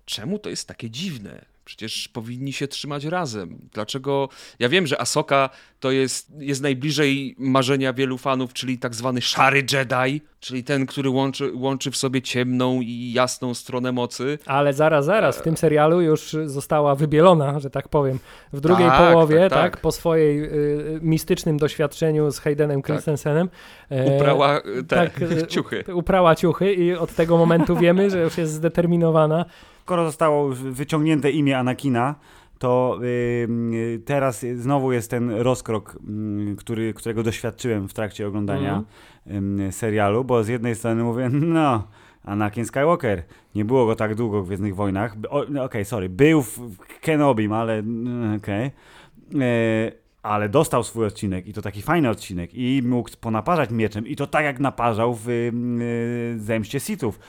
czemu to jest takie dziwne? Przecież powinni się trzymać razem. Dlaczego? Ja wiem, że Asoka to jest, jest najbliżej marzenia wielu fanów, czyli tak zwany szary Jedi, czyli ten, który łączy, łączy w sobie ciemną i jasną stronę mocy.
Ale zaraz, zaraz, w tym serialu już została wybielona, że tak powiem, w drugiej tak, połowie, tak, tak. tak, po swojej y, mistycznym doświadczeniu z Haydenem tak. Christensenem.
E, uprała te tak, ciuchy.
Uprała ciuchy i od tego momentu wiemy, że już jest zdeterminowana
skoro zostało wyciągnięte imię Anakina, to yy, teraz znowu jest ten rozkrok, yy, który, którego doświadczyłem w trakcie oglądania mm. yy, serialu, bo z jednej strony mówię, no, Anakin Skywalker, nie było go tak długo w Gwiezdnych Wojnach, okej, okay, sorry, był w Kenobim, ale mm, okej, okay. Ale dostał swój odcinek i to taki fajny odcinek i mógł ponaparzać mieczem i to tak jak naparzał w y, Zemście Sithów.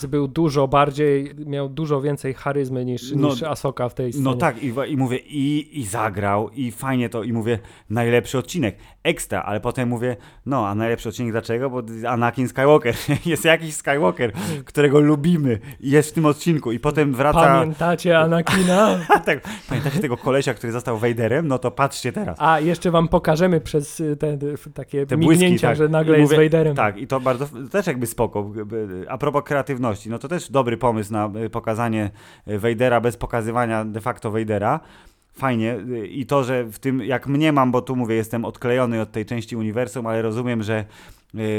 By, był dużo bardziej, miał dużo więcej charyzmy niż, no, niż Asoka w tej scenie.
No tak i, i mówię i, i zagrał i fajnie to i mówię najlepszy odcinek, ekstra, ale potem mówię no a najlepszy odcinek dlaczego? Bo Anakin Skywalker, jest jakiś Skywalker, którego lubimy jest w tym odcinku i potem wraca...
Pamiętacie Anakina?
tak, pamiętacie tego kolesia, który został Vaderem? No to patrzcie teraz.
A jeszcze wam pokażemy przez y, te, takie
Te
mignięcia,
błyski, tak.
że nagle
I
jest
mówię-
Vaderem.
Tak, i to bardzo, też jakby spoko. A propos kreatywności, no to też dobry pomysł na y, pokazanie y, Vadera bez pokazywania de facto Vadera. Fajnie. Y, I to, że w tym, jak mnie mam, bo tu mówię, jestem odklejony od tej części uniwersum, ale rozumiem, że y,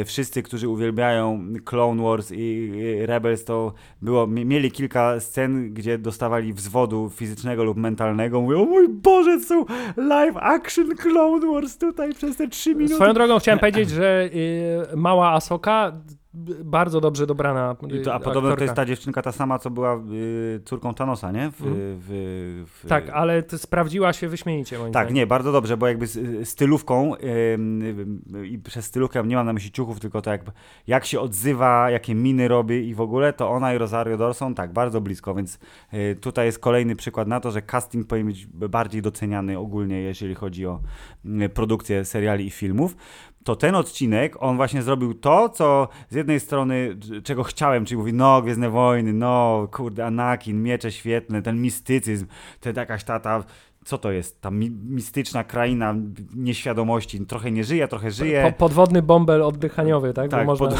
wszyscy, którzy uwielbiają Clone Wars i Rebels, to było, mi- mieli kilka scen, gdzie dostawali wzwodu fizycznego lub mentalnego. Mówią, o mój Boże, są live action Clone Wars tutaj przez te trzy minuty.
Swoją drogą chciałem powiedzieć, że y, mała Asoka bardzo dobrze dobrana
I
y,
to, a podobno to jest ta dziewczynka ta sama, co była y, córką Thanosa, nie? W,
Mhm.
w, w,
Tak, ale sprawdziła się wyśmienicie moim
tak,
zdaniem.
nie, bardzo dobrze, bo jakby z- stylówką ym, y, i przez stylówkę nie mam na myśli ciuchów, tylko to jak, jak się odzywa, jakie miny robi i w ogóle, to ona i Rosario Dawson tak, bardzo blisko, więc y, tutaj jest kolejny przykład na to, że casting powinien być bardziej doceniany ogólnie, jeżeli chodzi o y, produkcję seriali i filmów. To ten odcinek, on właśnie zrobił to, co z jednej strony, czego chciałem, czyli mówi, no, Gwiezdne Wojny, no, kurde, Anakin, miecze świetne, ten mistycyzm, ten jakaś tata, co to jest? Ta mi mistyczna kraina nieświadomości. Trochę nie żyje, trochę żyje.
Po, podwodny bąbel oddychaniowy, tak?
Tak,
można...
pod-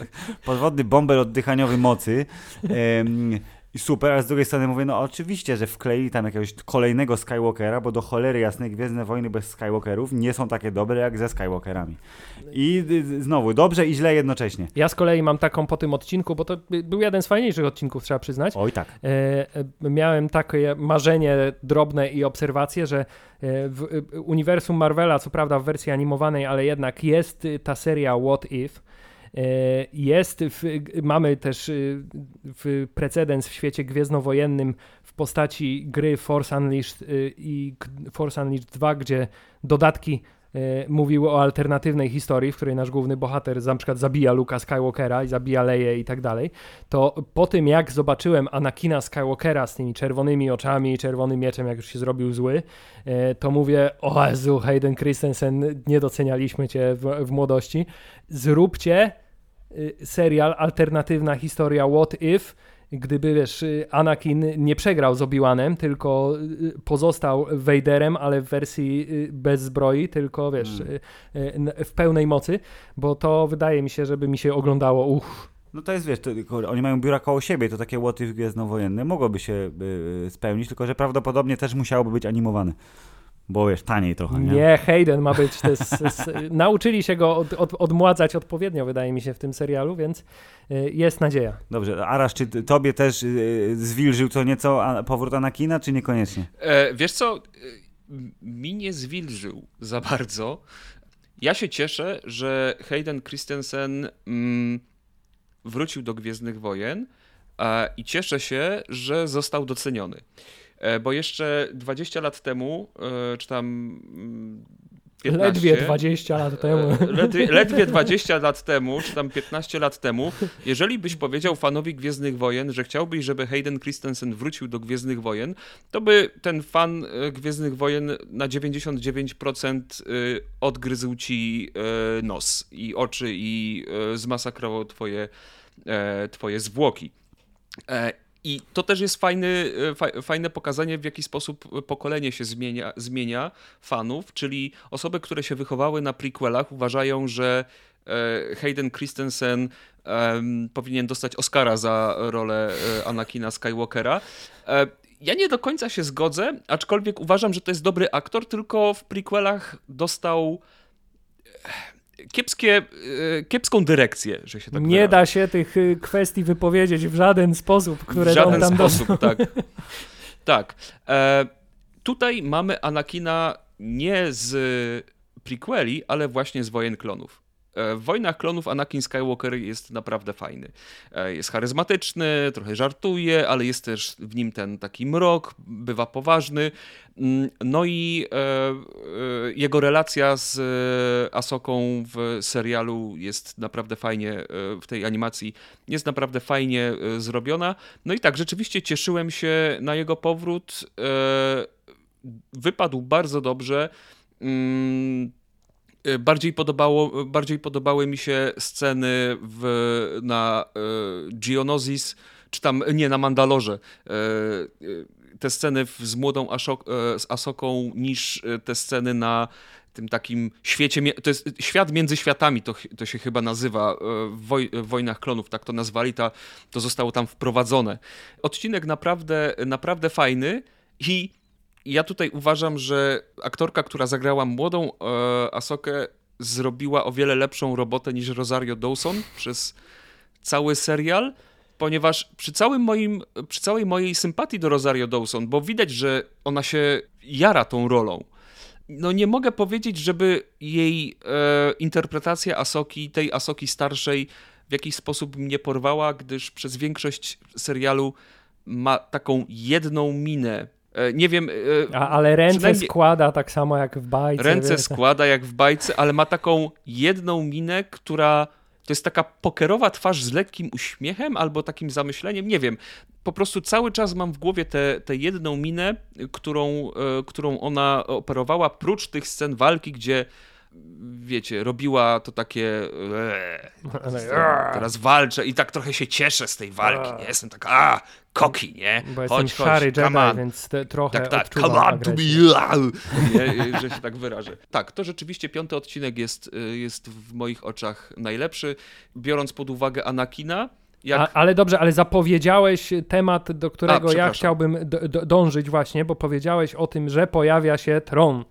Podwodny bąbel oddychaniowy mocy. Em, I super, ale z drugiej strony mówię, no oczywiście, że wkleili tam jakiegoś kolejnego Skywalkera, bo do cholery jasnej Gwiezdne Wojny bez Skywalkerów nie są takie dobre jak ze Skywalkerami. I znowu, dobrze i źle jednocześnie.
Ja z kolei mam taką po tym odcinku, bo to by- był jeden z fajniejszych odcinków, trzeba przyznać.
Oj tak.
E, e, miałem takie marzenie drobne i obserwacje, że e, w e, uniwersum Marvela, co prawda w wersji animowanej, ale jednak jest ta seria What If. E, Jest, w, mamy też y, w precedens w świecie gwiezdnowojennym w postaci gry Force Unleashed y, i Force Unleashed 2, gdzie dodatki e, mówiły o alternatywnej historii, w której nasz główny bohater na przykład zabija Luka Skywalkera i zabija Leję i tak dalej, to po tym jak zobaczyłem Anakina Skywalkera z tymi czerwonymi oczami i czerwonym mieczem, jak już się zrobił zły, e, to mówię, o Jezu, Hayden Christensen, nie docenialiśmy cię w, w młodości. Zróbcie serial, alternatywna historia What If, gdyby, wiesz, y, Anakin nie przegrał z Obi-Wanem, tylko y, pozostał Vaderem, ale w wersji y, bez zbroi, tylko, wiesz,
Mm.
y, y, n- w pełnej mocy, bo to wydaje mi się, żeby mi się oglądało, uch,
No to jest, wiesz, to, oni mają biura koło siebie, to takie łoty gwiezdnowojenne mogłoby się y, spełnić, tylko że prawdopodobnie też musiałoby być animowane. Bo wiesz, taniej trochę, nie?
Nie, Hayden ma być. To jest, s- nauczyli się go od, od, odmładzać odpowiednio, wydaje mi się, w tym serialu, więc y, jest nadzieja.
Dobrze, Arasz, czy tobie też y, zwilżył co nieco a, powrót Anakina, czy niekoniecznie?
E, wiesz co, e, mi nie zwilżył za bardzo. Ja się cieszę, że Hayden Christensen mm, wrócił do Gwiezdnych Wojen e, i cieszę się, że został doceniony. E, bo jeszcze 20 lat temu, e, czy tam mm, 15,
Ledwie 20 lat temu.
E, Ledwie, ledwie 20 lat temu, czy tam 15 lat temu, jeżeli byś powiedział fanowi Gwiezdnych Wojen, że chciałbyś, żeby Hayden Christensen wrócił do Gwiezdnych Wojen, to by ten fan e, Gwiezdnych Wojen na 99% e, odgryzł ci e, nos i oczy i e, zmasakrował twoje, e, twoje zwłoki. E, I to też jest fajny, e, fa- fajne pokazanie, w jaki sposób pokolenie się zmienia, zmienia fanów, czyli osoby, które się wychowały na prequelach, uważają, że e, Hayden Christensen em, powinien dostać Oscara za rolę e, Anakina Skywalkera. E, ja nie do końca się zgodzę, aczkolwiek uważam, że to jest dobry aktor, tylko w prequelach dostał e, kiepskie, e, kiepską dyrekcję, że się tak
Nie
wyrażę.
da się tych y, kwestii wypowiedzieć w żaden sposób, które
w żaden
tam
sposób, tak. tak. E, tutaj mamy Anakina nie z prequeli, ale właśnie z Wojen Klonów. E, W Wojnach Klonów Anakin Skywalker jest naprawdę fajny. E, Jest charyzmatyczny, trochę żartuje, ale jest też w nim ten taki mrok, bywa poważny. Mm, No i e, e, jego relacja z e, Asoką w serialu jest naprawdę fajnie, e, w tej animacji jest naprawdę fajnie e, zrobiona. No i tak, rzeczywiście cieszyłem się na jego powrót. E, Wypadł bardzo dobrze. E, Bardziej, podobało, bardziej podobały mi się sceny w, na e, Geonosis, czy tam, nie, na Mandalorze. E, te sceny z młodą Ashok, z Asoką niż te sceny na tym takim świecie, to jest świat między światami, to, to się chyba nazywa, w, woj, w Wojnach Klonów, tak to nazwali, ta, to zostało tam wprowadzone. Odcinek naprawdę, naprawdę fajny i ja tutaj uważam, że aktorka, która zagrała młodą e, Asokę, zrobiła o wiele lepszą robotę niż Rosario Dawson przez cały serial, ponieważ przy, całym moim, przy całej mojej sympatii do Rosario Dawson, bo widać, że ona się jara tą rolą, no nie mogę powiedzieć, żeby jej e, interpretacja Asoki, tej Asoki starszej w jakiś sposób mnie porwała, gdyż przez większość serialu ma taką jedną minę nie wiem.
E, A, ale ręce składa tak samo jak w bajce.
Ręce wie? składa jak w bajce, ale ma taką jedną minę, która to jest taka pokerowa twarz z lekkim uśmiechem albo takim zamyśleniem. Nie wiem. Po prostu cały czas mam w głowie tę jedną minę, którą, e, którą ona operowała, prócz tych scen walki, gdzie wiecie, robiła to takie ee, teraz walczę i tak trochę się cieszę z tej walki, nie? Jestem tak, a, koki, nie?
Bo chodź, jestem szary Jedi, więc trochę tak, tak,
come on to me, nie? że się tak wyrażę. Tak, to rzeczywiście piąty odcinek jest, y, jest w moich oczach najlepszy, biorąc pod uwagę Anakina, jak... A,
ale dobrze, ale zapowiedziałeś temat, do którego A, ja chciałbym dążyć właśnie, bo powiedziałeś o tym, że pojawia się Tron,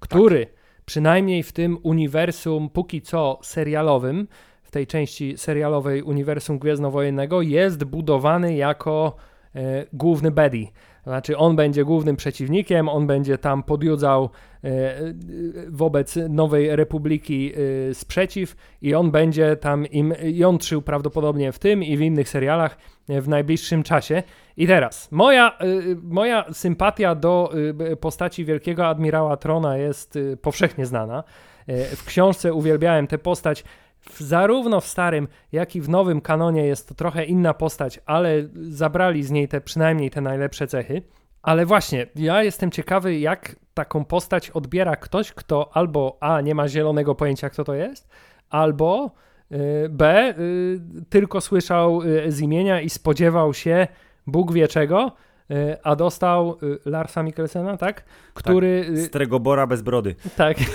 który tak przynajmniej w tym uniwersum, póki co serialowym, w tej części serialowej uniwersum Gwiezdnowojennego, jest budowany jako e, główny Betty. Znaczy, on będzie głównym przeciwnikiem, on będzie tam podjudzał e, wobec Nowej Republiki e, sprzeciw i on będzie tam im jątrzył prawdopodobnie w tym i w innych serialach w najbliższym czasie. I teraz, moja, moja sympatia do postaci wielkiego admirała Trona jest powszechnie znana. W książce uwielbiałem tę postać. Zarówno w starym, jak i w nowym kanonie jest to trochę inna postać, ale zabrali z niej te przynajmniej te najlepsze cechy. Ale właśnie, ja jestem ciekawy, jak taką postać odbiera ktoś, kto albo A nie ma zielonego pojęcia, kto to jest, albo B tylko słyszał z imienia i spodziewał się Bóg wie czego, y, a dostał y, Larsa Mikkelsena, tak?
Który... Tak, Stregobora bez brody.
Tak.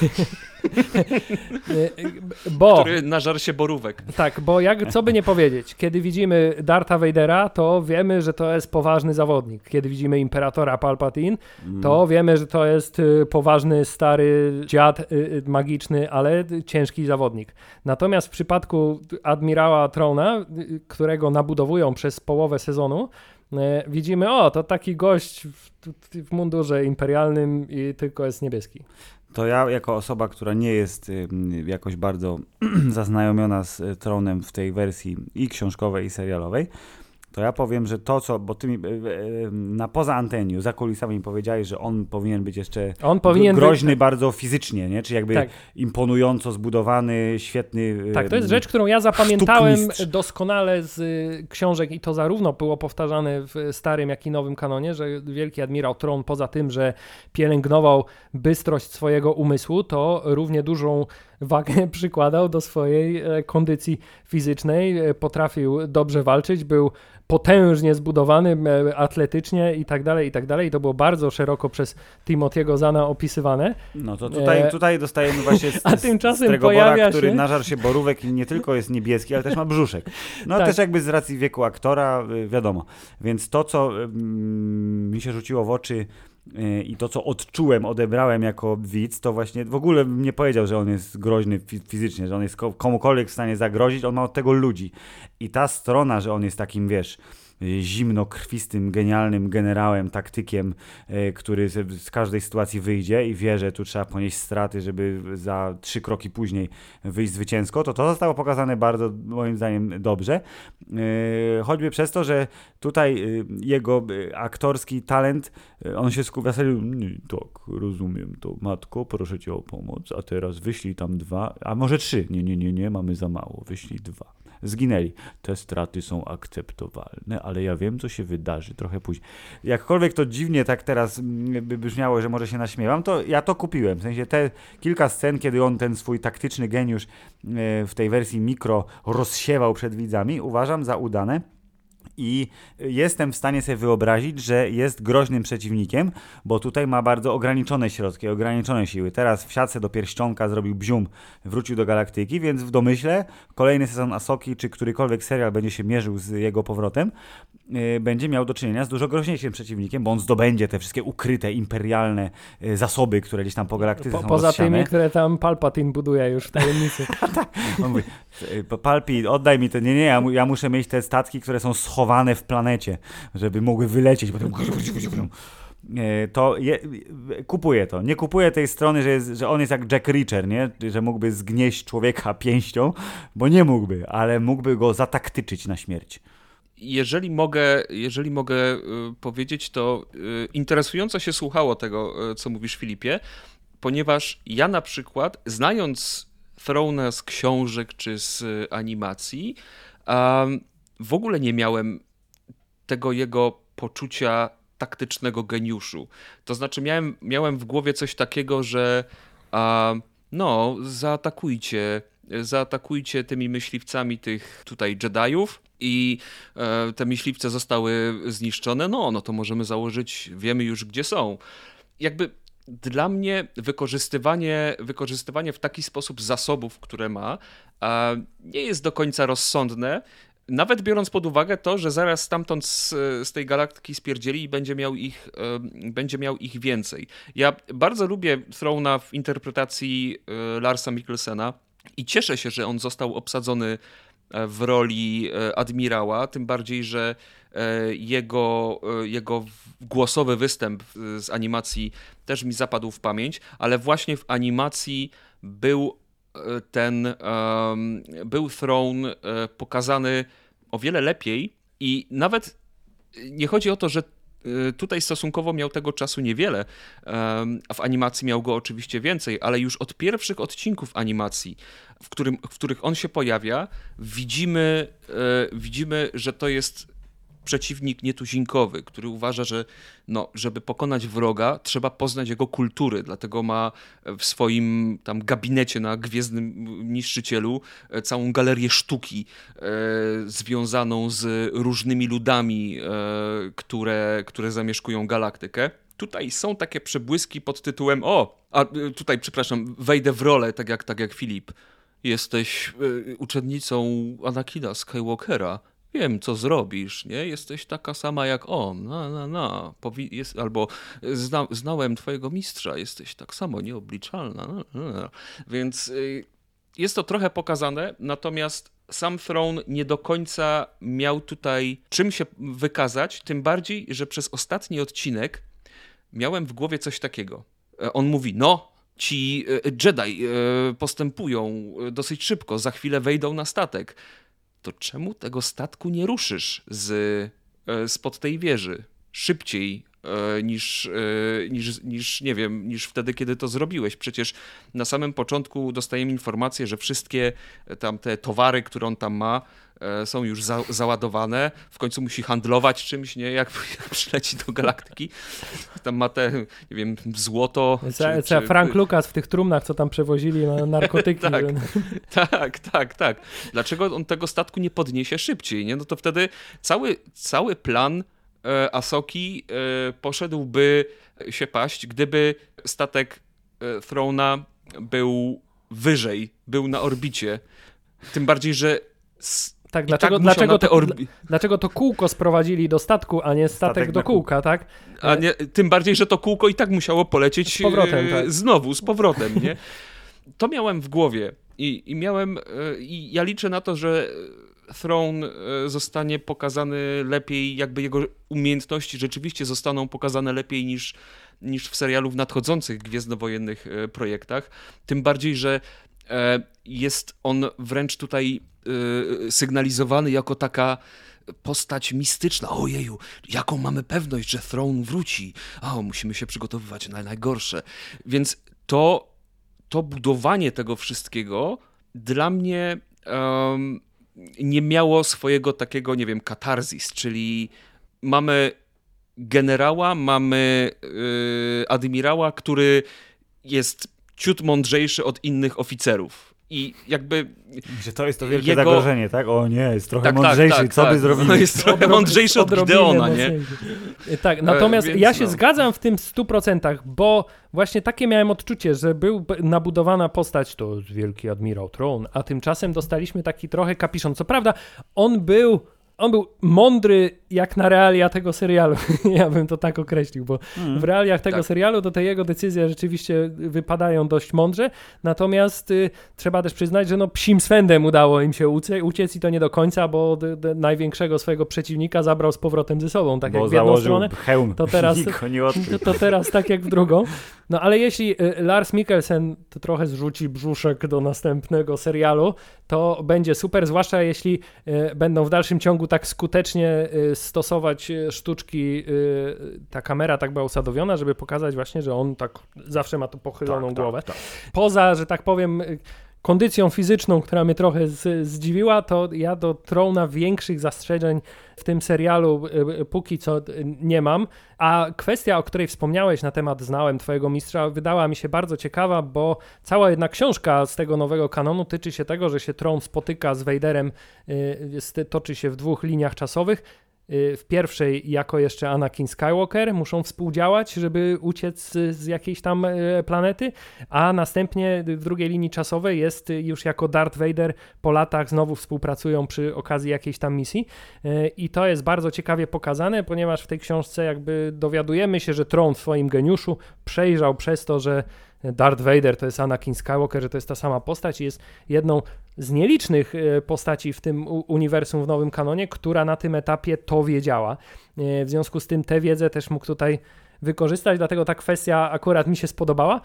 bo... Który nażar się borówek.
Tak, bo jak, co by nie powiedzieć, kiedy widzimy Darta Vadera, to wiemy, że to jest poważny zawodnik. Kiedy widzimy Imperatora Palpatine, to mm. wiemy, że to jest poważny, stary dziad magiczny, ale ciężki zawodnik. Natomiast w przypadku admirała Trona, którego nabudowują przez połowę sezonu, E, widzimy, o, to taki gość w, w mundurze imperialnym i tylko jest niebieski.
To ja, jako osoba, która nie jest jakoś bardzo zaznajomiona z e, tronem w tej wersji i książkowej, i serialowej, to ja powiem, że to, co, bo ty mi e, e, na poza anteniu, za kulisami powiedziałeś, że on powinien być jeszcze on powinien groźny być... bardzo fizycznie, nie? Czy jakby tak. imponująco zbudowany, świetny.
Tak, to jest rzecz, którą ja zapamiętałem doskonale z książek i to zarówno było powtarzane w starym, jak i nowym kanonie, że wielki admirał Tron poza tym, że pielęgnował bystrość swojego umysłu, to równie dużą wagę przykładał do swojej e, kondycji fizycznej, potrafił dobrze walczyć, był potężnie zbudowany, e, atletycznie i tak dalej, i tak dalej. To było bardzo szeroko przez Timothy'ego Zana opisywane.
No to tutaj, e, tutaj dostajemy właśnie z, A tymczasem pojawia który się... nażar się borówek i nie tylko jest niebieski, ale też ma brzuszek. No tak. też jakby z racji wieku aktora, y, wiadomo. Więc to, co mm, mi się rzuciło w oczy y, i to, co odczułem, odebrałem jako widz, to właśnie w ogóle bym nie powiedział, że on jest groźny fizycznie, że on jest komukolwiek w stanie zagrozić, on ma od tego ludzi. I ta strona, że on jest takim, wiesz, zimnokrwistym, genialnym generałem, taktykiem, e, który z każdej sytuacji wyjdzie i wie, że tu trzeba ponieść straty, żeby za trzy kroki później wyjść zwycięsko, to to zostało pokazane bardzo, moim zdaniem, dobrze. E, choćby przez to, że tutaj jego aktorski talent, on się skupia sobie, tak, rozumiem to, matko, proszę cię o pomoc, a teraz wyślij tam dwa, a może trzy, nie, nie, nie, nie, mamy za mało, wyślij dwa zginęli. Te straty są akceptowalne, ale ja wiem, co się wydarzy trochę później. Jakkolwiek to dziwnie tak teraz mm, by brzmiało, że może się naśmiewam, to ja to kupiłem. W sensie te kilka scen, kiedy on ten swój taktyczny geniusz e, w tej wersji mikro rozsiewał przed widzami, uważam za udane. I jestem w stanie sobie wyobrazić, że jest groźnym przeciwnikiem, bo tutaj ma bardzo ograniczone środki, ograniczone siły. Teraz w siatce do pierścionka zrobił bzium, wrócił do galaktyki, więc w domyśle kolejny sezon Asoki, czy którykolwiek serial będzie się mierzył z jego powrotem, yy, będzie miał do czynienia z dużo groźniejszym przeciwnikiem, bo on zdobędzie te wszystkie ukryte, imperialne yy, zasoby, które gdzieś tam po galaktyce po, są
Poza
rozsiane.
tymi, które tam Palpatine buduje już w tajemnicy.
on mówi, Palpi, oddaj mi to. Nie, nie, ja, ja muszę mieć te statki, które są schowane w planecie, żeby mogły wylecieć. Potem to je, kupuję to. Nie kupuję tej strony, że, jest, że on jest jak Jack Reacher, nie? że mógłby zgnieść człowieka pięścią, bo nie mógłby, ale mógłby go zataktyczyć na śmierć.
Jeżeli mogę, jeżeli mogę y, powiedzieć, to y, interesująco się słuchało tego, co mówisz, Filipie, ponieważ ja na przykład, znając Throna z książek czy z animacji, w ogóle nie miałem tego jego poczucia taktycznego geniuszu. To znaczy, miałem, miałem w głowie coś takiego, że a, no, zaatakujcie, zaatakujcie tymi myśliwcami tych tutaj Jediów i e, te myśliwce zostały zniszczone. No, no to możemy założyć, wiemy już gdzie są. Jakby dla mnie wykorzystywanie, wykorzystywanie w taki sposób zasobów, które ma, nie jest do końca rozsądne. Nawet biorąc pod uwagę to, że zaraz stamtąd z, z tej galaktyki spierdzieli i będzie miał, ich, będzie miał ich więcej. Ja bardzo lubię Throna w interpretacji e, Larsa Mikkelsena i cieszę się, że on został obsadzony e, w roli e, admirała, tym bardziej, że jego, jego głosowy występ z animacji też mi zapadł w pamięć, ale właśnie w animacji był ten um, był Throne e, pokazany o wiele lepiej i nawet nie chodzi o to, że e, tutaj stosunkowo miał tego czasu niewiele, a w animacji miał go oczywiście więcej, ale już od pierwszych odcinków animacji, w, którym, w których on się pojawia, widzimy, e, widzimy, że to jest przeciwnik nietuzinkowy, który uważa, że no, żeby pokonać wroga, trzeba poznać jego kultury, dlatego ma w swoim tam gabinecie na Gwiezdnym Niszczycielu e, całą galerię sztuki e, związaną z różnymi ludami, e, które, które zamieszkują galaktykę. Tutaj są takie przebłyski pod tytułem o, a e, tutaj przepraszam, wejdę w rolę, tak jak, tak jak Filip. Jesteś e, uczennicą Anakina Skywalkera wiem, co zrobisz, nie? Jesteś taka sama jak on, no, no, no. Powi jest, albo zna znałem twojego mistrza, jesteś tak samo nieobliczalna. No. no. Więc y, jest to trochę pokazane, natomiast sam Throne nie do końca miał tutaj czym się wykazać, tym bardziej, że przez ostatni odcinek miałem w głowie coś takiego. E, on mówi, no, ci e, Jedi e, postępują dosyć szybko, za chwilę wejdą na statek to czemu tego statku nie ruszysz z, e, spod tej wieży szybciej e, niż, e, niż, niż, nie wiem, niż wtedy, kiedy to zrobiłeś. Przecież na samym początku dostajemy informację, że wszystkie tam te towary, które on tam ma, są już za, załadowane, w końcu musi handlować czymś, nie? Jak, jak przyleci do galaktyki. Tam ma te, nie wiem, złoto.
Czy, czy... Frank Lucas w tych trumnach, co tam przewozili na narkotyki.
tak, tak, tak, tak. Dlaczego on tego statku nie podniesie szybciej, nie? No to wtedy cały, cały plan e, Asoki e, poszedłby się paść, gdyby statek e, Throna był wyżej, był na orbicie. Tym bardziej, że
tak, dlaczego, tak dlaczego, to, orbi... dlaczego to kółko sprowadzili do statku, a nie statek, statek do kółka, tak?
A nie, tym bardziej, że to kółko i tak musiało polecieć z powrotem, tak. znowu, z powrotem, nie? To miałem w głowie i, i miałem, e, i ja liczę na to, że Throne e, zostanie pokazany lepiej, jakby jego umiejętności rzeczywiście zostaną pokazane lepiej niż, niż w serialu w nadchodzących gwiezdnowojennych e, projektach. Tym bardziej, że jest on wręcz tutaj Y, sygnalizowany jako taka postać mistyczna. Ojeju, jaką mamy pewność, że Throne wróci? O, musimy się przygotowywać na najgorsze. Więc to, to budowanie tego wszystkiego dla mnie um, nie miało swojego takiego, nie wiem, katarzis, czyli mamy generała, mamy yy, admirała, który jest ciut mądrzejszy od innych oficerów I jakby.
Że to jest to wielkie
Jego-
zagrożenie, tak? O nie, jest trochę
Tak, tak,
mądrzejszy,
tak,
co
tak.
by zrobili?
No jest trochę
Odrob-
mądrzejszy od Gideona, nie?
Tak, natomiast
więc
ja się
no.
zgadzam w tym 100%, bo właśnie takie miałem odczucie, że był nabudowana postać, to wielki admirał Tron, a tymczasem dostaliśmy taki trochę kapiszon. Co prawda, on był. On był mądry jak na realia tego serialu. ja bym to tak określił, bo
Mm.
w realiach tego
Tak.
serialu to te jego decyzje rzeczywiście wypadają dość mądrze. Natomiast y, trzeba też przyznać, że no psim swędem udało im się ucie, uciec i to nie do końca, bo d, d, największego swojego przeciwnika zabrał z powrotem ze sobą. Tak
Bo
jak w jedną stronę,
hełm.
to teraz- to, to teraz tak jak w drugą. No ale jeśli y, Lars Mikkelsen to trochę zrzuci brzuszek do następnego serialu, to będzie super, zwłaszcza jeśli y, będą w dalszym ciągu tak skutecznie y, stosować y, sztuczki, y, ta kamera tak była usadowiona, żeby pokazać właśnie, że on tak zawsze ma tu pochyloną
Tak,
głowę.
tak, tak.
Poza, że tak powiem, kondycją fizyczną, która mnie trochę z, zdziwiła, to ja do Trona większych zastrzeżeń w tym serialu y, y, póki co y, nie mam. A kwestia, o której wspomniałeś na temat Znałem Twojego Mistrza, wydała mi się bardzo ciekawa, bo cała jedna książka z tego nowego kanonu tyczy się tego, że się Tron spotyka z jest, toczy się w dwóch liniach czasowych. Y, W pierwszej, jako jeszcze Anakin Skywalker, muszą współdziałać, żeby uciec z, jakiejś tam y, planety, a następnie w drugiej linii czasowej jest już jako Darth Vader po latach znowu współpracują przy okazji jakiejś tam misji. Y, I to jest bardzo ciekawie pokazane, ponieważ w tej książce jakby dowiadujemy się, że Tron w swoim geniuszu przejrzał przez to, że Darth Vader to jest Anakin Skywalker, że to jest ta sama postać i jest jedną z nielicznych e, postaci w tym uniwersum w nowym kanonie, która na tym etapie to wiedziała. E, W związku z tym tę wiedzę też mógł tutaj wykorzystać, dlatego ta kwestia akurat mi się spodobała.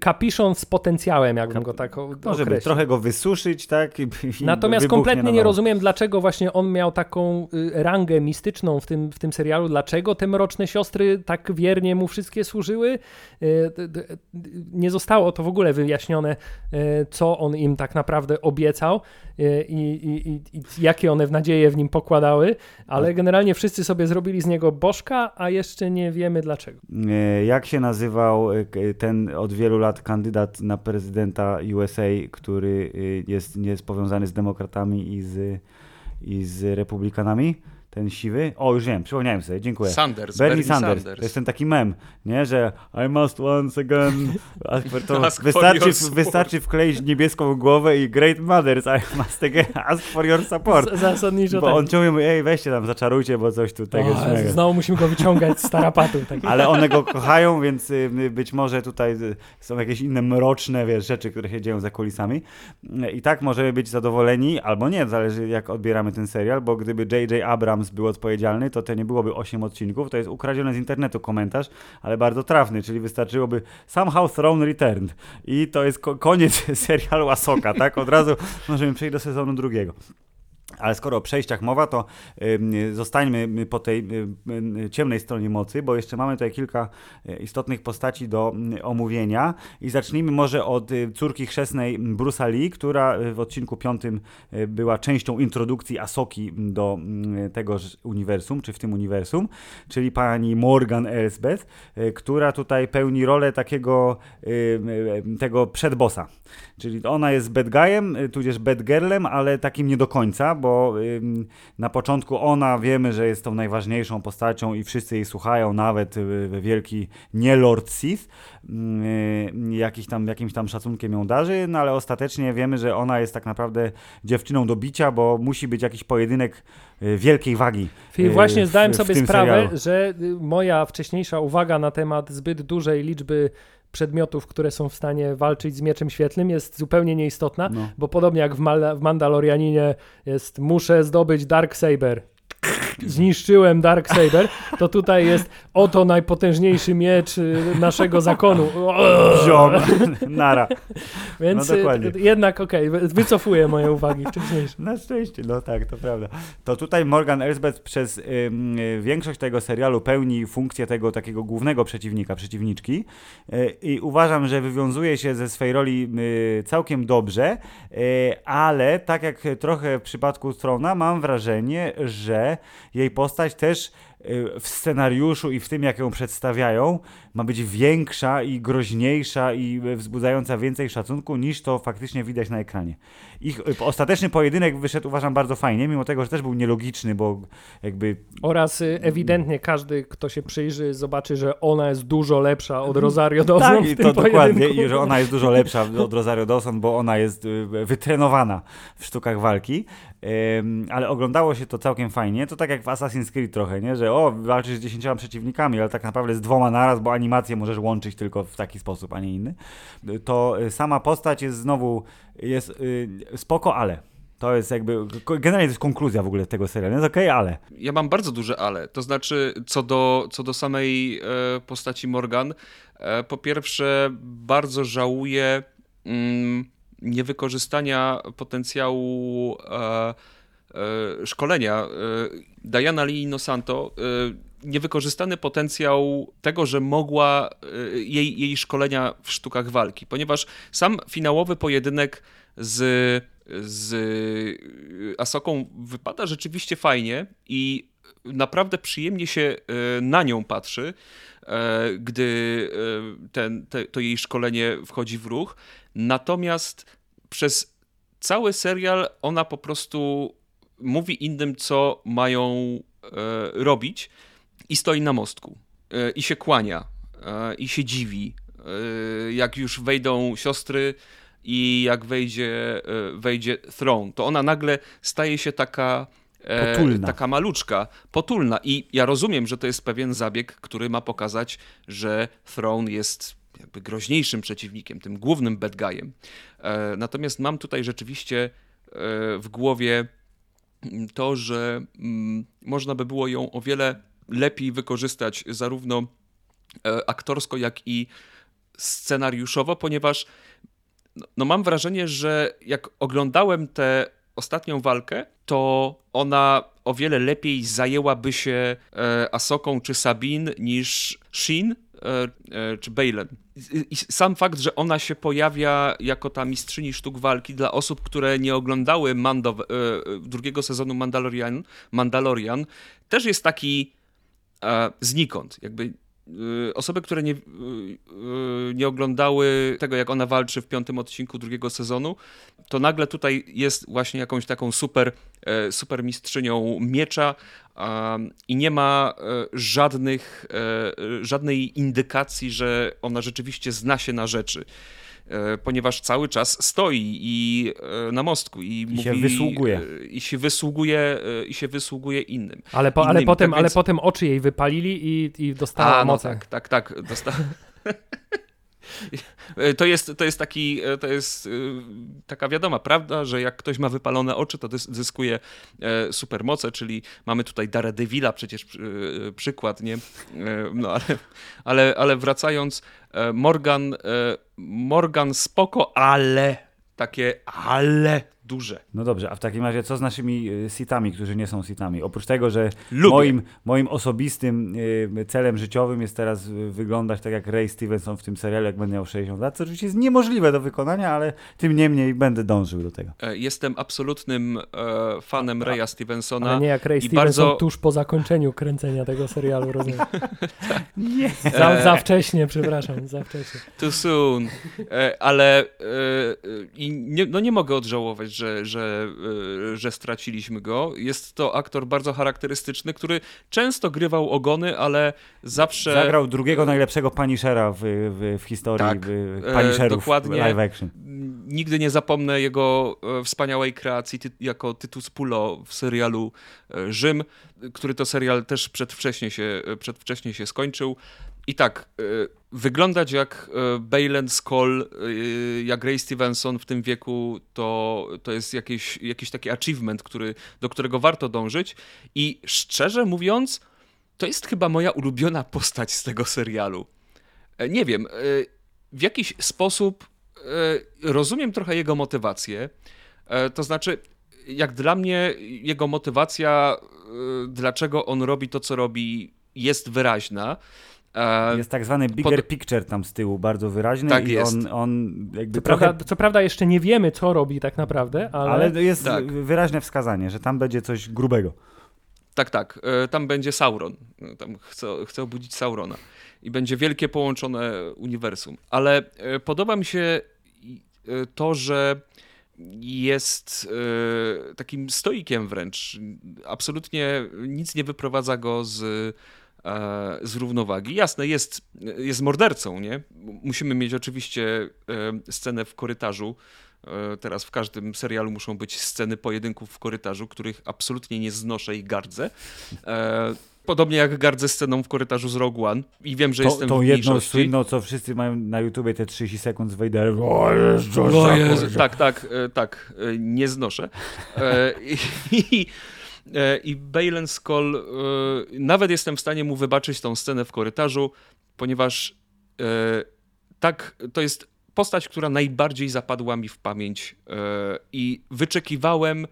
Kapiszon z potencjałem, jakbym go tak
Może
określił.
trochę go wysuszyć, tak? I, i
Natomiast kompletnie nie rozumiem, dlaczego właśnie on miał taką y, rangę mistyczną w tym, w tym serialu, dlaczego te mroczne siostry tak wiernie mu wszystkie służyły. Y, Nie zostało to w ogóle wyjaśnione, y, co on im tak naprawdę obiecał i, i, i, i jakie one w nadzieję w nim pokładały, ale generalnie wszyscy sobie zrobili z niego bożka, a jeszcze nie wiemy dlaczego.
E, Jak się nazywał e, ten od wielu lat kandydat na prezydenta USA, który e, jest, jest powiązany z demokratami i z, i z republikanami? Ten siwy? O, już wiem, przypomniałem sobie, dziękuję.
Sanders,
Bernie, Sanders. To jest ten taki mem, nie? Że I must once again. ask for- To
Ask for
wystarczy, wystarczy wkleić niebieską głowę i Great Mothers, I must again ask for your support.
Z- Zasadniczo
Bo
tak.
on ciągle mówi, ej, weźcie tam, zaczarujcie, bo coś tutaj
O,
jest mega.
znowu musimy go wyciągać z tarapatu. Tak.
Ale one go kochają, więc y, być może tutaj y, są jakieś inne mroczne wiesz, rzeczy, które się dzieją za kulisami. Y, I tak możemy być zadowoleni, albo nie, zależy jak odbieramy ten serial, bo gdyby J.J. Abrams był odpowiedzialny, to to nie byłoby 8 odcinków. To jest ukradziony z internetu komentarz, ale bardzo trafny, czyli wystarczyłoby Somehow Throne Returned. I to jest ko- koniec serialu Asoka, tak? Od razu możemy przejść do sezonu drugiego. Ale skoro o przejściach mowa, to zostańmy po tej ym, ym, ciemnej stronie mocy, bo jeszcze mamy tutaj kilka y, istotnych postaci do mm, omówienia i zacznijmy może od y, córki chrzestnej Bruce'a Lee, która y, w odcinku piątym y, była częścią introdukcji Asoki do mm, tegoż uniwersum, czy w tym uniwersum, czyli pani Morgan Elsbeth, y, która tutaj pełni rolę takiego y, y, tego przedbossa. Czyli ona jest bad guyem, y, tudzież bad girlem, ale takim nie do końca, bo na początku ona wiemy, że jest tą najważniejszą postacią i wszyscy jej słuchają, nawet y, wielki nie Lord Sith, y, jakiś tam, jakimś tam szacunkiem ją darzy, no ale ostatecznie wiemy, że ona jest tak naprawdę dziewczyną do bicia, bo musi być jakiś pojedynek y, wielkiej wagi.
I
y,
właśnie zdałem sobie sprawę,
serialu.
że moja wcześniejsza uwaga na temat zbyt dużej liczby przedmiotów, które są w stanie walczyć z mieczem świetlnym jest zupełnie nieistotna,
No.
bo podobnie jak w, Mal- w Mandalorianinie jest muszę zdobyć Dark Saber. Zniszczyłem Dark Saber, to tutaj jest oto najpotężniejszy miecz y, naszego zakonu.
Ziom, nara.
Więc
No
y,
dokładnie.
jednak okej, wy- wycofuję moje uwagi wcześniejsze.
Na szczęście, no tak, to prawda. To tutaj Morgan Elsbeth przez ym, y, większość tego serialu pełni funkcję tego takiego głównego przeciwnika, przeciwniczki y, i uważam, że wywiązuje się ze swej roli y, całkiem dobrze, ale tak jak trochę w przypadku Strona mam wrażenie, że jej postać też y, w scenariuszu i w tym, jak ją przedstawiają, ma być większa i groźniejsza i wzbudzająca więcej szacunku niż to faktycznie widać na ekranie. Ich y, ostateczny pojedynek wyszedł uważam bardzo fajnie, mimo tego, że też był nielogiczny, bo jakby...
Oraz y, ewidentnie każdy, kto się przyjrzy, zobaczy, że ona jest dużo lepsza od Rosario Dawson
Tak, i to dokładnie,
pojedynku.
i że ona jest dużo lepsza od Rosario Dawson, bo ona jest y, wytrenowana w sztukach walki, ale oglądało się to całkiem fajnie, to tak jak w Assassin's Creed trochę, nie? że o, walczysz z dziesięcioma przeciwnikami, ale tak naprawdę z dwoma naraz, bo animację możesz łączyć tylko w taki sposób, a nie inny. To y, sama postać jest znowu, jest y, spoko, ale. To jest jakby, generalnie to jest konkluzja w ogóle tego serialu, jest okej, okay, ale.
Ja mam bardzo duże ale, to znaczy co do, co do samej e, postaci Morgan, e, po pierwsze bardzo żałuję mm, niewykorzystania potencjału e, e, szkolenia. E, Diana Lee Inosanto, e, niewykorzystany potencjał tego, że mogła e, jej, jej szkolenia w sztukach walki, ponieważ sam finałowy pojedynek z, z Asoką wypada rzeczywiście fajnie i naprawdę przyjemnie się na nią patrzy, gdy ten, te, to jej szkolenie wchodzi w ruch. Natomiast przez cały serial ona po prostu mówi innym, co mają robić i stoi na mostku e, i się kłania e, i się dziwi. jak już wejdą siostry i jak wejdzie, wejdzie Throne, to ona nagle staje się taka
Potulna.
taka maluczka, potulna. I ja rozumiem, że to jest pewien zabieg, który ma pokazać, że Throne jest jakby groźniejszym przeciwnikiem, tym głównym bad guyem. E, natomiast mam tutaj rzeczywiście e, w głowie to, że mm, można by było ją o wiele lepiej wykorzystać zarówno e, aktorsko, jak i scenariuszowo, ponieważ no, no mam wrażenie, że jak oglądałem tę ostatnią walkę, to ona o wiele lepiej zajęłaby się Asoką czy Sabin niż Shin czy Balen. I sam fakt, że ona się pojawia jako ta mistrzyni sztuk walki dla osób, które nie oglądały Mando, e, drugiego sezonu Mandalorian, Mandalorian, też jest taki e, znikąd. Jakby e, osoby, które nie, nie oglądały tego, jak ona walczy w piątym odcinku drugiego sezonu, to nagle tutaj jest właśnie jakąś taką super, super mistrzynią miecza, i nie ma e, żadnych, e, żadnej indykacji, że ona rzeczywiście zna się na rzeczy e, ponieważ cały czas stoi i na mostku i,
I
mówi,
się wysługuje.
I się wysługuje, i się wysługuje innym.
Ale, po,
innym,
ale, potem,
tak
ale
więc...
potem oczy jej wypalili i, i dostała
A, no tak, tak, tak. Dosta... To jest, to jest taki, to jest taka wiadoma prawda, że jak ktoś ma wypalone oczy, to zyskuje e, supermoce, czyli mamy tutaj Daredevila przecież przykład, nie? E, no ale, ale, ale wracając, e, Morgan, Morgan spoko, ale takie ale duże.
No dobrze, a w takim razie co z naszymi y, sitami, którzy nie są sitami? Oprócz tego, że
Lubię.
moim, moim osobistym y, celem życiowym jest teraz y, wyglądać tak jak Ray Stevenson w tym serialu, jak będę miał 60 lat, co oczywiście jest niemożliwe do wykonania, ale tym niemniej będę dążył do tego.
E, jestem absolutnym e, fanem Raya Stevensona.
Ale nie jak Ray Stevenson
bardzo...
tuż po zakończeniu kręcenia tego serialu, rozumiem.
nie.
Za,
E,
za wcześnie, przepraszam, za wcześnie.
Too soon. E, ale e, i nie, no nie mogę odżałować, że, że, e, że straciliśmy go. Jest to aktor bardzo charakterystyczny, który często grywał ogony, ale zawsze...
Zagrał drugiego najlepszego Punishera w, w, w historii
Tak, e,
Punisherów
dokładnie.
live action.
Nigdy nie zapomnę jego e, wspaniałej kreacji ty, jako Tytus Pulo w serialu Rzym, który to serial też przedwcześnie się, przedwcześnie się skończył. I tak, wyglądać jak Balen Skoll, jak Ray Stevenson w tym wieku, to, to jest jakiś, jakiś taki achievement, który, do którego warto dążyć. I szczerze mówiąc, to jest chyba moja ulubiona postać z tego serialu. Nie wiem, w jakiś sposób rozumiem trochę jego motywację. To znaczy, jak dla mnie, jego motywacja, dlaczego on robi to, co robi, jest wyraźna.
Jest tak zwany bigger Pod... picture tam z tyłu, bardzo wyraźny
tak
i
jest.
on, on jakby
co,
trochę...
prawda, co prawda jeszcze nie wiemy, co robi tak naprawdę, ale...
Ale jest
tak.
wyraźne wskazanie, że tam będzie coś grubego.
tak, tak. E, tam będzie Sauron. E, tam chcę, chcę obudzić Saurona. I będzie wielkie połączone uniwersum. Ale e, podoba mi się to, że jest takim stoikiem wręcz. Absolutnie nic nie wyprowadza go z, z równowagi. Jasne, jest, jest mordercą, nie? Musimy mieć oczywiście scenę w korytarzu, E, teraz w każdym serialu muszą być sceny pojedynków w korytarzu, których absolutnie nie znoszę i gardzę. E, podobnie jak gardzę sceną w korytarzu z Rogue One i wiem, że
to,
jestem
tą
w
jedną słynną, co wszyscy mają na YouTubie te 30 sekund z Vaderem.
O Jezu, o Jezu. Tak, tak, e, tak, nie znoszę. I, i Balen Skull, nawet jestem w stanie mu wybaczyć tą scenę w korytarzu, ponieważ tak, to jest postać, która najbardziej zapadła mi w pamięć e, i wyczekiwałem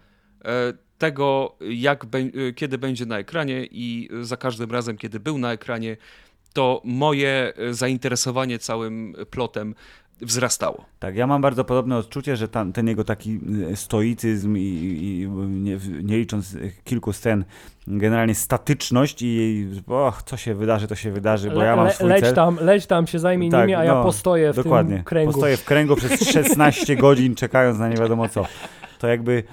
e, tego, jak e, kiedy będzie na ekranie i za każdym razem, kiedy był na ekranie, to moje zainteresowanie całym plotem wzrastało.
Tak, ja mam bardzo podobne odczucie, że tam, ten jego taki stoicyzm i, i nie, nie, licząc kilku scen, generalnie statyczność i och, co się wydarzy, to się wydarzy, bo le, ja mam swój
leć
cel.
Tam, leć tam się zajmie tak, nimi, a ja no, postoję w
dokładnie.
tym kręgu.
Postoję w kręgu przez 16 godzin, czekając na nie wiadomo co. To jakby y,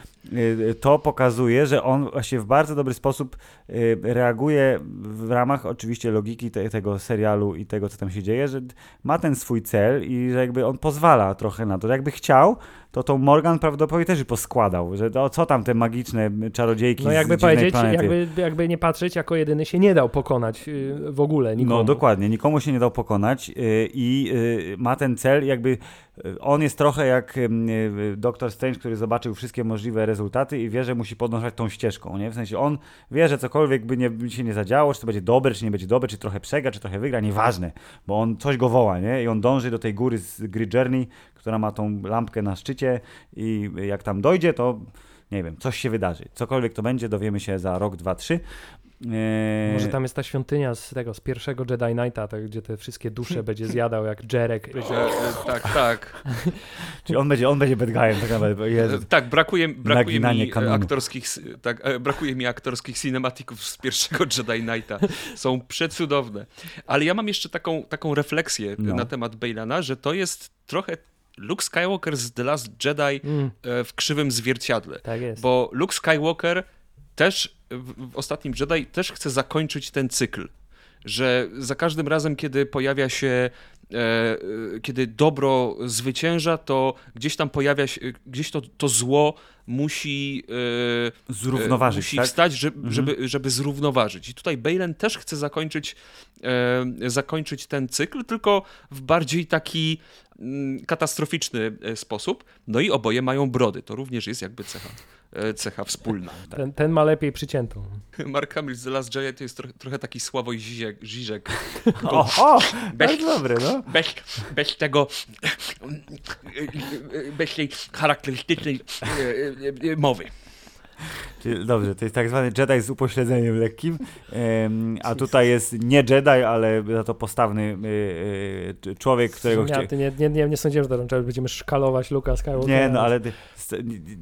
to pokazuje, że on właśnie w bardzo dobry sposób y, reaguje w ramach oczywiście logiki te, tego serialu i tego, co tam się dzieje, że ma ten swój cel i że jakby on pozwala trochę na to. Jakby chciał, to tą Morgan prawdopodobnie też poskładał, że to, co tam te magiczne czarodziejki
No jakby
z
powiedzieć,
planety.
jakby, jakby nie patrzeć, jako jedyny się nie dał pokonać y, w ogóle nikomu.
No dokładnie, nikomu się nie dał pokonać y, i y, ma ten cel, jakby on jest trochę jak Doktor Strange, który zobaczył wszystkie możliwe rezultaty i wie, że musi podążać tą ścieżką, nie? W sensie on wie, że cokolwiek by nie, się nie zadziało, czy to będzie dobre, czy nie będzie dobre, czy trochę przegra, czy trochę wygra, nieważne, bo on coś go woła, nie? I on dąży do tej góry z gry Journey, która ma tą lampkę na szczycie i jak tam dojdzie, to nie wiem, coś się wydarzy. Cokolwiek to będzie, dowiemy się za rok, dwa, trzy.
Eee... Może tam jest ta świątynia z tego, z pierwszego Jedi Knighta, tak, gdzie te wszystkie dusze będzie zjadał jak Jerek.
E, tak, tak.
Czyli on będzie, on będzie bad guyem, tak naprawdę. Jezu.
E, tak, brakuje, brakuje mi kanonu. aktorskich, tak, e, brakuje mi aktorskich cinematików z pierwszego Jedi Knighta. Są przecudowne. Ale ja mam jeszcze taką, taką refleksję no. na temat Bailana, że to jest trochę Luke Skywalker z The Last Jedi mm. w krzywym zwierciadle.
Tak jest.
Bo Luke Skywalker też w, ostatnim Jedi też chce zakończyć ten cykl. Że za każdym razem, kiedy pojawia się E, kiedy dobro zwycięża, to gdzieś tam pojawia się, gdzieś to, to zło musi
e, zrównoważyć,
musi
tak?
wstać, żeby, mhm. żeby, żeby zrównoważyć. I tutaj Balen też chce zakończyć, e, zakończyć ten cykl, tylko w bardziej taki mm, katastroficzny sposób. No i oboje mają brody. To również jest jakby cecha cecha wspólna.
Tak. Ten, ten, ma lepiej przyciętą.
Mark Hamill z The Last Jedi to jest trochę, trochę taki Sławoj Zizek. Żyżek.
O, o bez, dobry, no.
Bez, bez tego, bez tej charakterystycznej e, e, mowy.
Czyli, dobrze, to jest tak zwany Jedi z upośledzeniem lekkim, a tutaj jest nie Jedi, ale za to postawny e, człowiek, którego
chciał... Nie, nie, nie, nie sądziłem, że to będziemy szkalować Luka Skywalkera.
Nie, no ale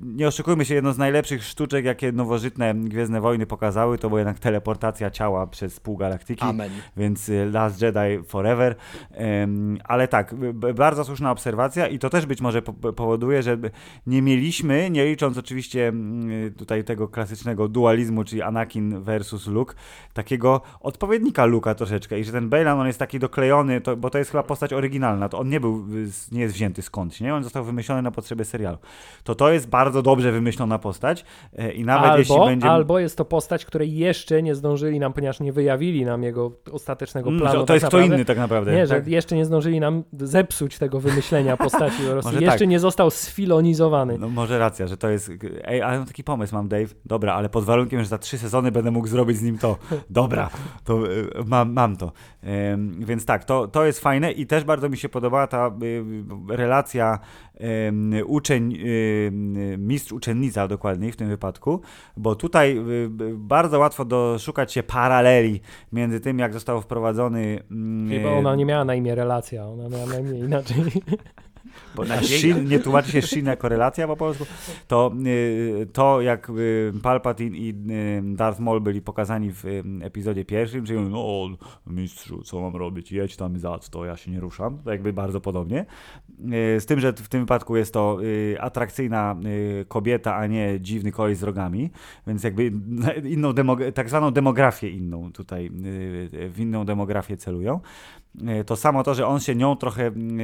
nie oszukujmy się, jedno z najlepszych sztuczek, jakie nowożytne Gwiezdne Wojny pokazały, to była jednak teleportacja ciała przez pół galaktyki.
Amen.
Więc y, Last Jedi Forever. ale tak, bardzo słuszna obserwacja i to też być może powoduje, że nie mieliśmy, nie licząc oczywiście mm, tutaj tego klasycznego dualizmu, czyli Anakin versus Luke, takiego odpowiednika Luka troszeczkę i że ten Bejlan, on jest taki doklejony, to, bo to jest chyba postać oryginalna, to on nie był, nie jest wzięty skądś, nie? On został wymyślony na potrzeby serialu. To to jest bardzo dobrze wymyślona postać e, i nawet
albo,
jeśli będzie...
Albo jest to postać, której jeszcze nie zdążyli nam, ponieważ nie wyjawili nam jego ostatecznego mm, planu.
to, to tak jest
naprawdę.
kto inny tak naprawdę.
Nie,
tak?
że jeszcze nie zdążyli nam zepsuć tego wymyślenia postaci po prostu. Jeszcze tak. nie został sfilonizowany.
No może racja, że to jest... Ej, ale taki pomysł mam, Dave. Dobra, ale pod warunkiem, że za trzy sezony będę mógł zrobić z nim to. Dobra, to e, mam, mam to. Więc tak, to, to jest fajne i też bardzo mi się podobała ta y, relacja uczeń, mistrz uczennica dokładniej w tym wypadku, bo tutaj bardzo łatwo doszukać się paraleli między tym, jak został wprowadzony...
Chyba ona nie miała na imię relacja, ona miała na imię inaczej.
bo na Shin, nie tłumaczy się Shin jako relacja po polsku, to y, to jak y, Palpatine i y, Darth Maul byli pokazani w epizodzie pierwszym, czyli no mistrzu, co mam robić, jedź tam za to, ja się nie ruszam, to jakby bardzo podobnie. Z tym, że w tym wypadku jest to atrakcyjna kobieta, a nie dziwny koleś z rogami, więc jakby inną tak zwaną demografię inną tutaj, w inną demografię celują. E, to samo to, że on się nią trochę mm,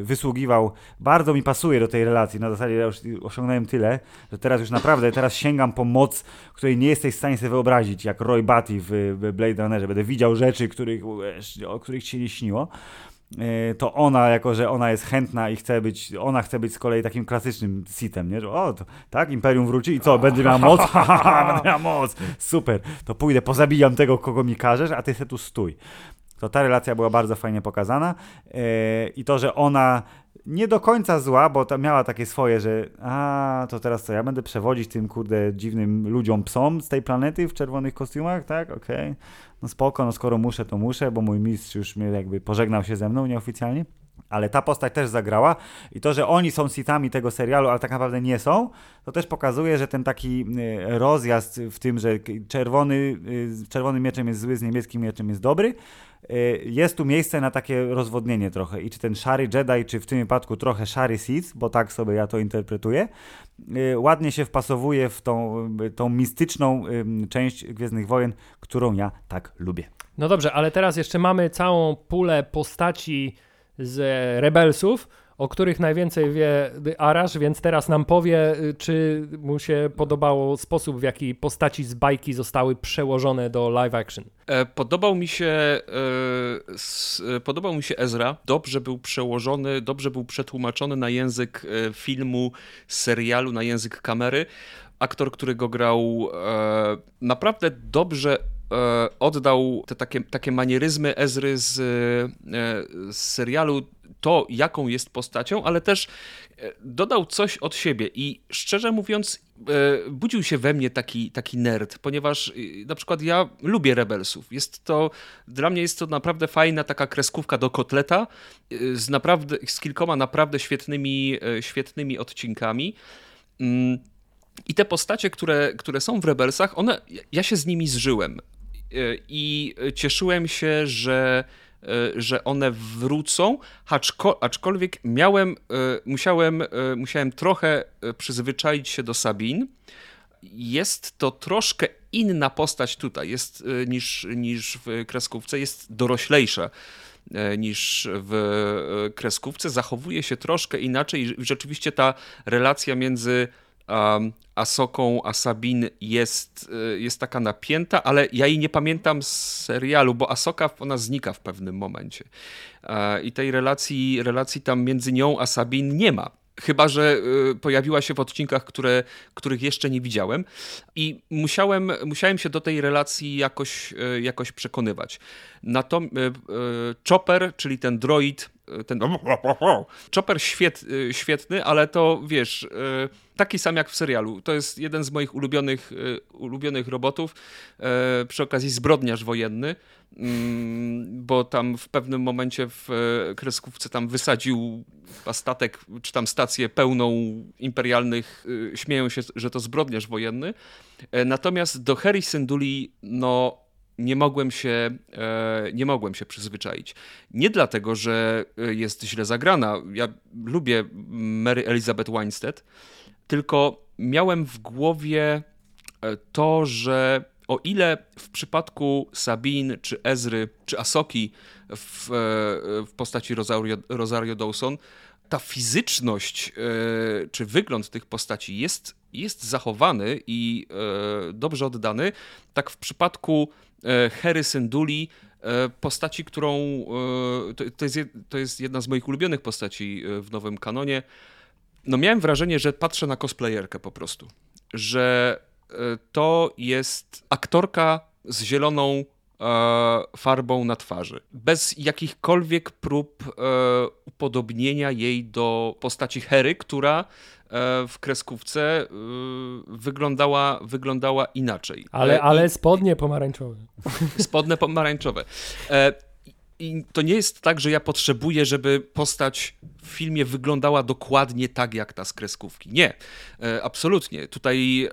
e, wysługiwał, bardzo mi pasuje do tej relacji. Na zasadzie ja już osiągnąłem tyle, że teraz już naprawdę, teraz sięgam po moc, której nie jesteś w stanie sobie wyobrazić, jak Roy Batty w Blade Runnerze. Będę widział rzeczy, których, o których ci się nie śniło e, to ona, jako że ona jest chętna i chce być, ona chce być z kolei takim klasycznym sitem, nie? Że o, to, tak, Imperium wróci i co, będę miała moc? będę miała moc, super, to pójdę, pozabijam tego, kogo mi każesz, a ty se tu stój to ta relacja była bardzo fajnie pokazana yy, i to, że ona nie do końca zła, bo ta miała takie swoje, że a, to teraz co, ja będę przewodzić tym, kurde, dziwnym ludziom, psom z tej planety w czerwonych kostiumach, tak, okej, okay. no spoko, no skoro muszę, to muszę, bo mój mistrz już mnie jakby pożegnał się ze mną nieoficjalnie. Ale ta postać też zagrała i to, że oni są sitami tego serialu, ale tak naprawdę nie są, to też pokazuje, że ten taki y, rozjazd w tym, że czerwony, y, czerwonym mieczem jest zły, z niebieskim mieczem jest dobry, jest tu miejsce na takie rozwodnienie trochę. I czy ten szary Jedi, czy w tym wypadku trochę szary Sith, bo tak sobie ja to interpretuję, ładnie się wpasowuje w tą, tą mistyczną część Gwiezdnych Wojen, którą ja tak lubię.
No dobrze, ale teraz jeszcze mamy całą pulę postaci z Rebelsów, o których najwięcej wie Arash, więc teraz nam powie, y, czy mu się podobało sposób, w jaki postaci z bajki zostały przełożone do live action.
E, podobał mi się e, e, podobał mi się Ezra. Dobrze był przełożony, dobrze był przetłumaczony na język filmu, serialu, na język kamery. Aktor, który go grał, naprawdę dobrze oddał te takie, takie manieryzmy Ezry z, z serialu, to jaką jest postacią, ale też e, dodał coś od siebie i szczerze mówiąc budził się we mnie taki, taki nerd, ponieważ na przykład ja lubię Rebelsów. Jest to, dla mnie jest to naprawdę fajna taka kreskówka do kotleta z, naprawdę, z kilkoma naprawdę świetnymi, świetnymi odcinkami. Mm, I te postacie, które, które są w Rebelsach, one, ja się z nimi zżyłem. E, i cieszyłem się, że, e, że one wrócą, aczkolwiek miałem, e, musiałem, musiałem trochę przyzwyczaić się do Sabin. Jest to troszkę inna postać tutaj jest, niż, niż w kreskówce, jest doroślejsza niż w kreskówce, zachowuje się troszkę inaczej i rzeczywiście ta relacja między um, Asoką, a Sabin jest, y, jest taka napięta, ale ja jej nie pamiętam z serialu, bo Asoka ona znika w pewnym momencie. E, I tej relacji, relacji tam między nią a Sabin nie ma. Chyba, że y, pojawiła się w odcinkach, które, których jeszcze nie widziałem, i musiałem, musiałem się do tej relacji jakoś, y, jakoś przekonywać. Natomiast Chopper, czyli ten droid, ten Chopper świet, świetny, ale to wiesz taki sam jak w serialu. To jest jeden z moich ulubionych, ulubionych robotów. Przy okazji zbrodniarz wojenny, bo tam w pewnym momencie w e, kreskówce tam wysadził statek, czy tam stację pełną imperialnych, śmieją się, że to zbrodniarz wojenny. Natomiast do Harry Synduli, no nie mogłem się, nie mogłem się przyzwyczaić. Nie dlatego, że jest źle zagrana. Ja lubię Mary Elizabeth Winstead, tylko miałem w głowie e, to, że o ile w przypadku Sabin, czy Ezry, czy Asoki w, e, w postaci Rosario, Rosario Dawson, ta fizyczność e, czy wygląd tych postaci jest, jest zachowany i dobrze oddany, tak w przypadku Harry Synduli postaci, którą to jest, to jest jedna z moich ulubionych postaci w nowym kanonie, no miałem wrażenie, że patrzę na cosplayerkę po prostu. Że e, to jest aktorka z zieloną e, farbą na twarzy. Bez jakichkolwiek prób e, upodobnienia jej do postaci Hery, która w kreskówce wyglądała, wyglądała inaczej.
Ale, ale spodnie pomarańczowe.
Spodnie pomarańczowe. I to nie jest tak, że ja potrzebuję, żeby postać w filmie wyglądała dokładnie tak, jak ta z kreskówki. Nie, e, absolutnie. Tutaj e,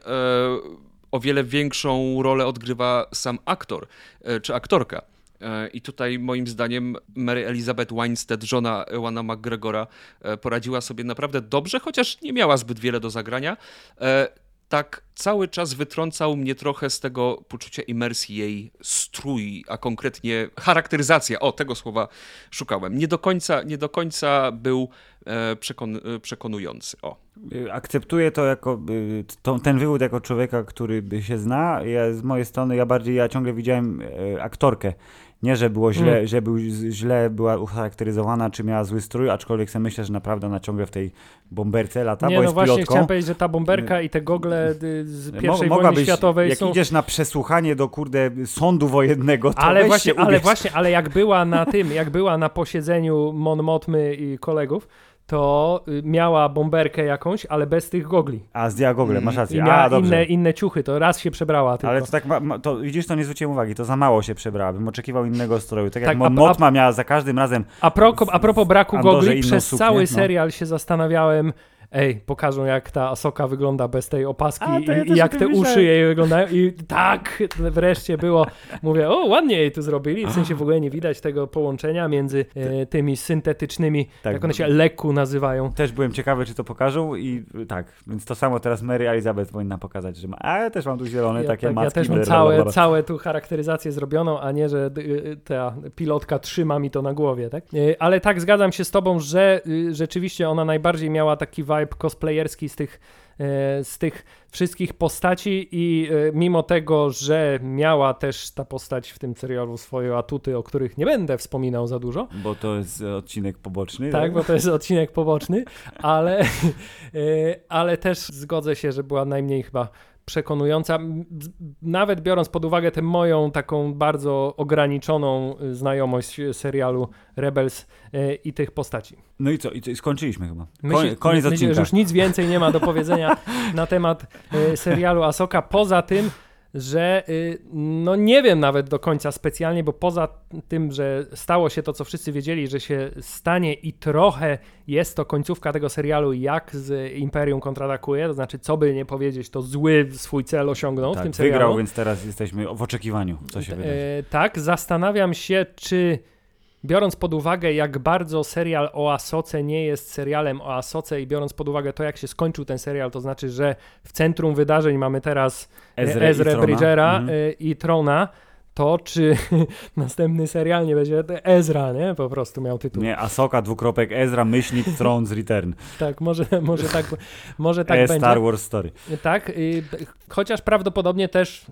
o wiele większą rolę odgrywa sam aktor e, czy aktorka. E, I tutaj moim zdaniem Mary Elizabeth Winstead, żona Ewana McGregora, e, poradziła sobie naprawdę dobrze, chociaż nie miała zbyt wiele do zagrania. E, tak cały czas wytrącał mnie trochę z tego poczucia imersji jej strój, a konkretnie charakteryzacja, o tego słowa szukałem. Nie do końca, nie do końca był przekon, przekonujący. O.
Akceptuję to jako, to, ten wywód jako człowieka, który się zna. Ja, z mojej strony, ja bardziej, ja ciągle widziałem aktorkę nie, że było źle, mm. że był, źle była ucharakteryzowana, czy miała zły strój, aczkolwiek sobie myślę, że naprawdę ona ciągle w tej bomberce lata,
nie,
bo
no
jest
właśnie
pilotką.
chciałem powiedzieć, że ta bomberka i te gogle y, z pierwszej Mo, wojny światowej
jak
są...
idziesz na przesłuchanie do, kurde, sądu wojennego, to
ale właśnie, ale właśnie, ale jak była na tym, jak była na posiedzeniu Mon Motmy i kolegów, to y, miała bomberkę jakąś, ale bez tych gogli.
A, zdjęła gogle, masz rację.
I miała
A, dobrze.
Inne, inne ciuchy, to raz się przebrała tylko.
Ale to tak, ma, ma, to widzisz, to nie zwróciłem uwagi, to za mało się przebrała, bym oczekiwał innego stroju. Tak, tak jak Motma miała za każdym razem...
A, pro, a propos braku gogli, przez suknię, cały no. serial się zastanawiałem, ej, pokażą jak ta Asoka wygląda bez tej opaski A, ja i, jak te uszy jej wyglądają i tak wreszcie było, mówię, o ładnie jej tu zrobili, w sensie w ogóle nie widać tego połączenia między e, tymi syntetycznymi, tak, jak one się leku nazywają.
Też byłem ciekawy, czy to pokażą i tak, więc to samo teraz Mary Elizabeth powinna pokazać, że ma, a ja też mam tu zielone
ja,
takie
tak,
macki.
Ja też mam całe, całe tu charakteryzację zrobioną, a nie, że y, ta pilotka trzyma mi to na głowie, tak? E, ale tak, zgadzam się z tobą, że y, rzeczywiście ona najbardziej miała taki vibe vibe cosplayerski z tych, e, z tych wszystkich postaci i e, mimo tego, że miała też ta postać w tym serialu swoje atuty, o których nie będę wspominał za dużo.
Bo to jest odcinek poboczny.
Tak, tak? bo to jest odcinek poboczny, ale, e, ale też zgodzę się, że była najmniej chyba przekonująca, nawet biorąc pod uwagę tę moją taką bardzo ograniczoną y, znajomość serialu Rebels y, i tych postaci.
No i co? I skończyliśmy chyba. Koniec myślę, odcinka.
już nic więcej nie ma do powiedzenia na temat y, serialu Asoka, poza tym, że y, no nie wiem nawet do końca specjalnie, bo poza tym, że stało się to, co wszyscy wiedzieli, że się stanie i trochę jest to końcówka tego serialu, jak z Imperium kontratakuje, to znaczy, co by nie powiedzieć, to zły swój cel osiągnął
tak,
w tym serialu.
wygrał, więc teraz jesteśmy w oczekiwaniu, co się wydarzy. E,
tak, zastanawiam się, czy biorąc pod uwagę, jak bardzo serial o Asoce nie jest serialem o Asoce i biorąc pod uwagę to, jak się skończył ten serial, to znaczy, że w centrum wydarzeń mamy teraz Ezra Ezra Bridgera mhm. Y, i Trona, to czy następny serial nie będzie Ezra, nie? Po prostu miał tytuł.
Nie, Asoka, dwukropek Ezra, myślnik Thrones Return.
tak, może, może tak, może tak e, będzie.
Star Wars Story.
Tak, chociaż prawdopodobnie też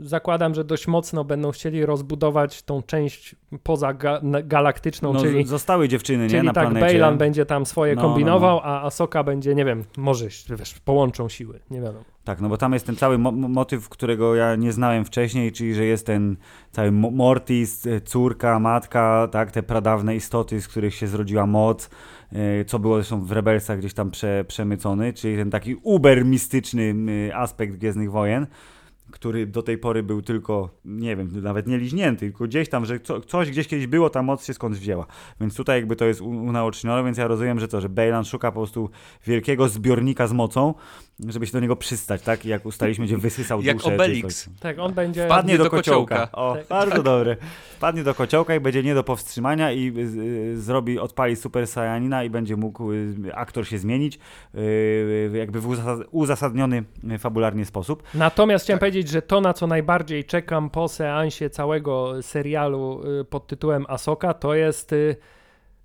zakładam, że dość mocno będą chcieli rozbudować tą część poza ga galaktyczną,
no,
czyli
zostały dziewczyny,
czyli
nie, na
tak,
planecie.
Bejlan będzie tam swoje no, kombinował, no, no. a Asoka będzie, nie wiem, może wiesz, połączą siły, nie wiadomo.
Tak, no bo tam jest ten cały mo motyw, którego ja nie znałem wcześniej, czyli że jest ten cały Mortis, e, córka, matka, tak, te pradawne istoty, z których się zrodziła moc, e, co było zresztą w Rebelsach gdzieś tam prze, przemycony, czyli ten taki uber mistyczny aspekt Gwiezdnych Wojen który do tej pory był tylko, nie wiem, nawet nie liźnięty, tylko gdzieś tam, że co, coś gdzieś kiedyś było, ta moc się skądś wzięła. Więc tutaj jakby to jest unaocznione, więc ja rozumiem, że to, że Bejlan szuka po prostu wielkiego zbiornika z mocą, żeby się do niego przystać, tak? I jak ustaliśmy, będzie wysysał
jak
duszę.
Jak Obelix.
Tak, on będzie...
Wpadnie do, do kociołka. kociołka. O, tak. bardzo tak. dobre. Wpadnie do kociołka i będzie nie do powstrzymania i y, y, zrobi, odpali Super Saiyanina i będzie mógł y, aktor się zmienić y, jakby w uzasadniony fabularnie sposób.
Natomiast chciałem tak. powiedzieć, że to, na co najbardziej czekam po seansie całego serialu pod tytułem Asoka, to jest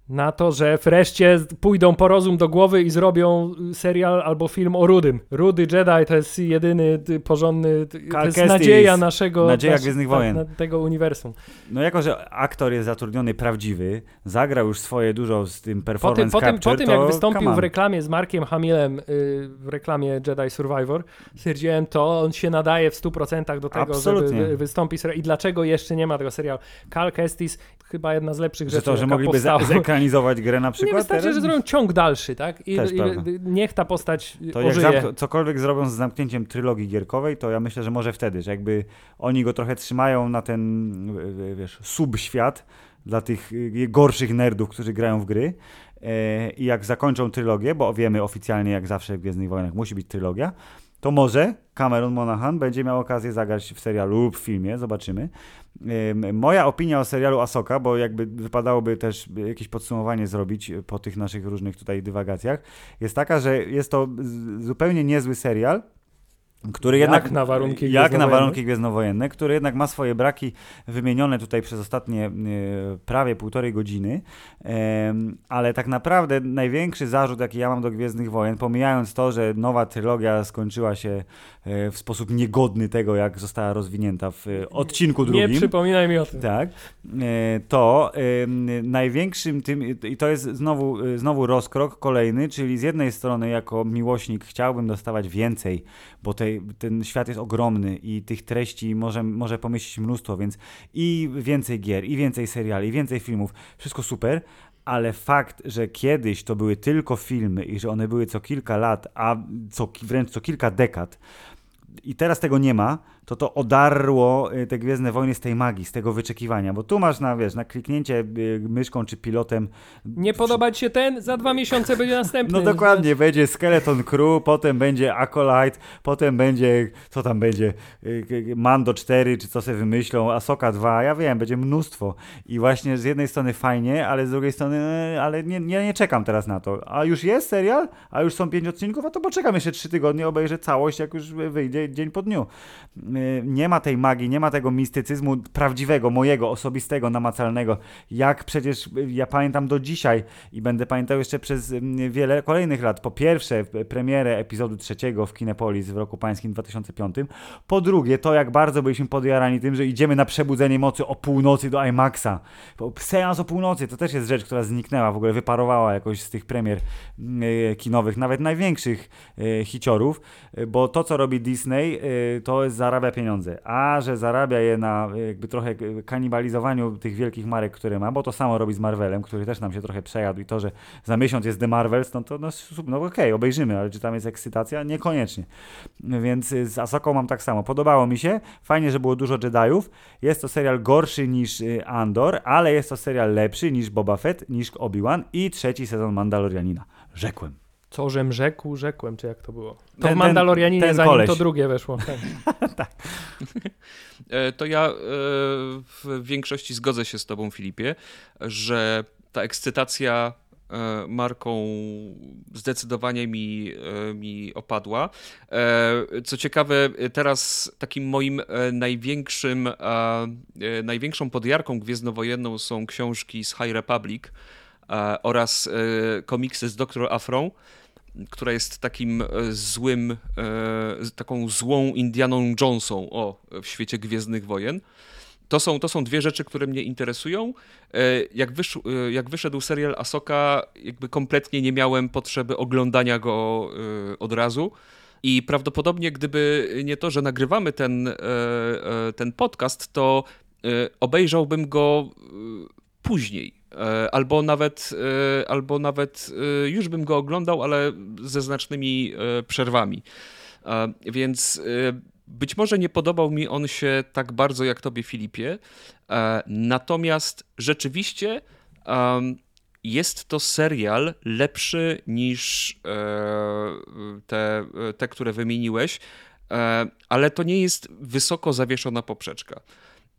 na to, że wreszcie pójdą po rozum do głowy i zrobią serial albo film o Rudym. Rudy Jedi to jest jedyny porządny, to jest nadzieja naszego
nadzieja nasz, Gwiezdnych Wojen.
Na, tego uniwersum.
No jako, że aktor jest zatrudniony prawdziwy, zagrał już swoje dużo z tym performance po tym,
capture, po tym, po tym jak wystąpił w reklamie z Markiem Hamilem yy, w reklamie Jedi Survivor, stwierdziłem to, on się nadaje w 100% do tego, Absolutnie. żeby wystąpić i dlaczego jeszcze nie ma tego serialu. Cal Kestis, chyba jedna z lepszych
że
rzeczy,
to, że mogliby zekranizować grę na przykład?
Nie wystarczy, teraz? że zrobią ciąg dalszy, tak? I, i niech ta postać
To ożyje. jak cokolwiek zrobią z zamknięciem trylogii gierkowej, to ja myślę, że może wtedy, że jakby oni go trochę trzymają na ten, wiesz, subświat, dla tych y, gorszych nerdów, którzy grają w gry. E, I jak zakończą trylogię, bo wiemy oficjalnie, jak zawsze w Gwiezdnych Wojnach musi być trylogia, to może Cameron Monaghan będzie miał okazję zagrać w serialu lub w filmie, zobaczymy. Moja opinia o serialu Asoka, bo jakby wypadałoby też jakieś podsumowanie zrobić po tych naszych różnych tutaj dywagacjach, jest taka, że jest to zupełnie niezły serial, który jednak
jak na warunki
jak na warunki gwiezdnowojenne, który jednak ma swoje braki wymienione tutaj przez ostatnie e, prawie półtorej godziny, ale tak naprawdę największy zarzut, jaki ja mam do Gwiezdnych Wojen, pomijając to, że nowa trylogia skończyła się e, w sposób niegodny tego, jak została rozwinięta w e, odcinku drugim.
Nie przypominaj mi o tym.
Tak. To największym tym, i to jest znowu, znowu rozkrok kolejny, czyli z jednej strony jako miłośnik chciałbym dostawać więcej, bo te ten świat jest ogromny i tych treści może, może pomieścić mnóstwo, więc i więcej gier, i więcej seriali, i więcej filmów, wszystko super, ale fakt, że kiedyś to były tylko filmy i że one były co kilka lat, a co, wręcz co kilka dekad, i teraz tego nie ma, to to odarło y, te Gwiezdne Wojny z tej magii, z tego wyczekiwania, bo tu masz na, wiesz, na kliknięcie y, myszką czy pilotem...
Nie podobać się ten, za dwa miesiące będzie następny.
No dokładnie, będzie Skeleton Crew, potem będzie Acolyte, potem będzie, co tam będzie, y, Mando 4, czy co sobie wymyślą, Asoka 2, ja wiem, będzie mnóstwo. I właśnie z jednej strony fajnie, ale z drugiej strony, ale nie, nie, nie czekam teraz na to. A już jest serial? A już są pięć odcinków? A to poczekam jeszcze trzy tygodnie, obejrzę całość, jak już wyjdzie dzień po dniu nie ma tej magii, nie ma tego mistycyzmu prawdziwego, mojego, osobistego, namacalnego. Jak przecież y, ja pamiętam do dzisiaj i będę pamiętał jeszcze przez y, wiele kolejnych lat. Po pierwsze, premierę epizodu trzeciego w Kinepolis w roku pańskim 2005. Po drugie, to jak bardzo byliśmy podjarani tym, że idziemy na przebudzenie mocy o północy do IMAXa. Seans o północy to też jest rzecz, która zniknęła, w ogóle wyparowała jakoś z tych premier kinowych, nawet największych hiciorów, bo to, co robi Disney, to jest zarabia pieniądze, a że zarabia je na jakby trochę kanibalizowaniu tych wielkich marek, które ma, bo to samo robi z Marvelem, który też nam się trochę przejadł i to, że za miesiąc jest The Marvels, no to no, no okej, okay, obejrzymy, ale czy tam jest ekscytacja? Niekoniecznie. Więc z Asoką mam tak samo. Podobało mi się, fajnie, że było dużo Jediów. Jest to serial gorszy niż y, Andor, ale jest to serial lepszy niż Boba Fett, niż Obi-Wan i trzeci sezon Mandalorianina. Rzekłem.
Co, żem rzekł, rzekłem, czy jak to było? To ten, w Mandalorianinie, ten, ten zanim koleś. to drugie weszło.
Tak. tak. E, to ja e, w większości zgodzę się z tobą, Filipie, że ta ekscytacja e, marką zdecydowanie mi, mi opadła. Co ciekawe, teraz takim moim największym, największą podjarką gwiezdnowojenną są książki z High Republic oraz komiksy z Dr. Afrą która jest takim e, złym, e, taką złą Indianą Jonesą o, w świecie Gwiezdnych Wojen. To są, to są dwie rzeczy, które mnie interesują. E, jak, wysz, jak wyszedł serial Asoka, jakby kompletnie nie miałem potrzeby oglądania go od razu. I prawdopodobnie, gdyby nie to, że nagrywamy ten, ten podcast, to obejrzałbym go później. E, albo nawet, e, albo nawet e, już bym go oglądał, ale ze znacznymi przerwami. Więc być może nie podobał mi on się tak bardzo jak tobie, Filipie. Natomiast rzeczywiście jest to serial lepszy niż te, te które wymieniłeś, ale to nie jest wysoko zawieszona poprzeczka.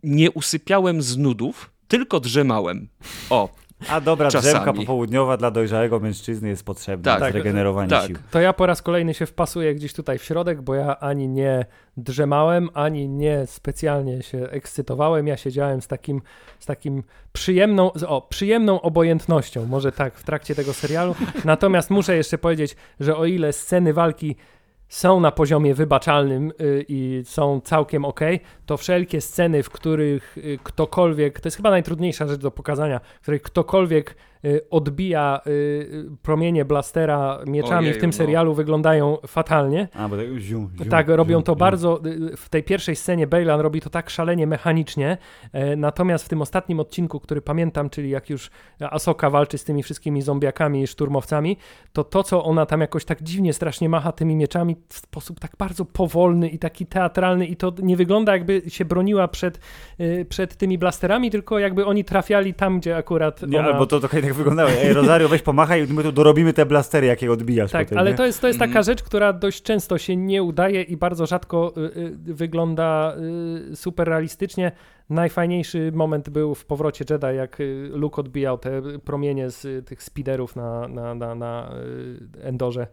Nie usypiałem z nudów, tylko drzemałem. O,
a dobra Czasami. drzemka popołudniowa dla dojrzałego mężczyzny jest potrzebna tak, zregenerowanie tak. sił.
To ja po raz kolejny się wpasuję gdzieś tutaj w środek, bo ja ani nie drzemałem, ani nie specjalnie się ekscytowałem. Ja siedziałem z takim, z takim przyjemną, o, przyjemną obojętnością, może tak, w trakcie tego serialu. Natomiast muszę jeszcze powiedzieć, że o ile sceny walki są na poziomie wybaczalnym y, i są całkiem ok, to wszelkie sceny, w których y, ktokolwiek, to jest chyba najtrudniejsza rzecz do pokazania, w której ktokolwiek odbija y, promienie blastera mieczami
Ojeju,
w tym
no.
serialu wyglądają fatalnie.
A, bo tak
Tak, robią to bardzo. y, W tej pierwszej scenie Bejlan robi to tak szalenie mechanicznie. e, Natomiast w tym ostatnim odcinku, który pamiętam, czyli jak już Asoka walczy z tymi wszystkimi zombiakami i szturmowcami, to to, co ona tam jakoś tak dziwnie strasznie macha tymi mieczami w sposób tak bardzo powolny i taki teatralny, i to nie wygląda jakby się broniła przed, y, przed tymi blasterami, tylko jakby oni trafiali tam, gdzie akurat.
Nie,
ona...
albo to trochę tak wyglądało. Ej, Rosario, weź pomachaj i my tu dorobimy te blastery, jakie odbijasz
Tak,
potem,
ale
nie?
to jest, to jest taka
Mhm.
rzecz, która dość często się nie udaje i bardzo rzadko y, y, wygląda y, super realistycznie. Najfajniejszy moment był w powrocie Jedi, jak y, Luke odbijał te promienie z y, tych speederów na, na, na, na y, Endorze.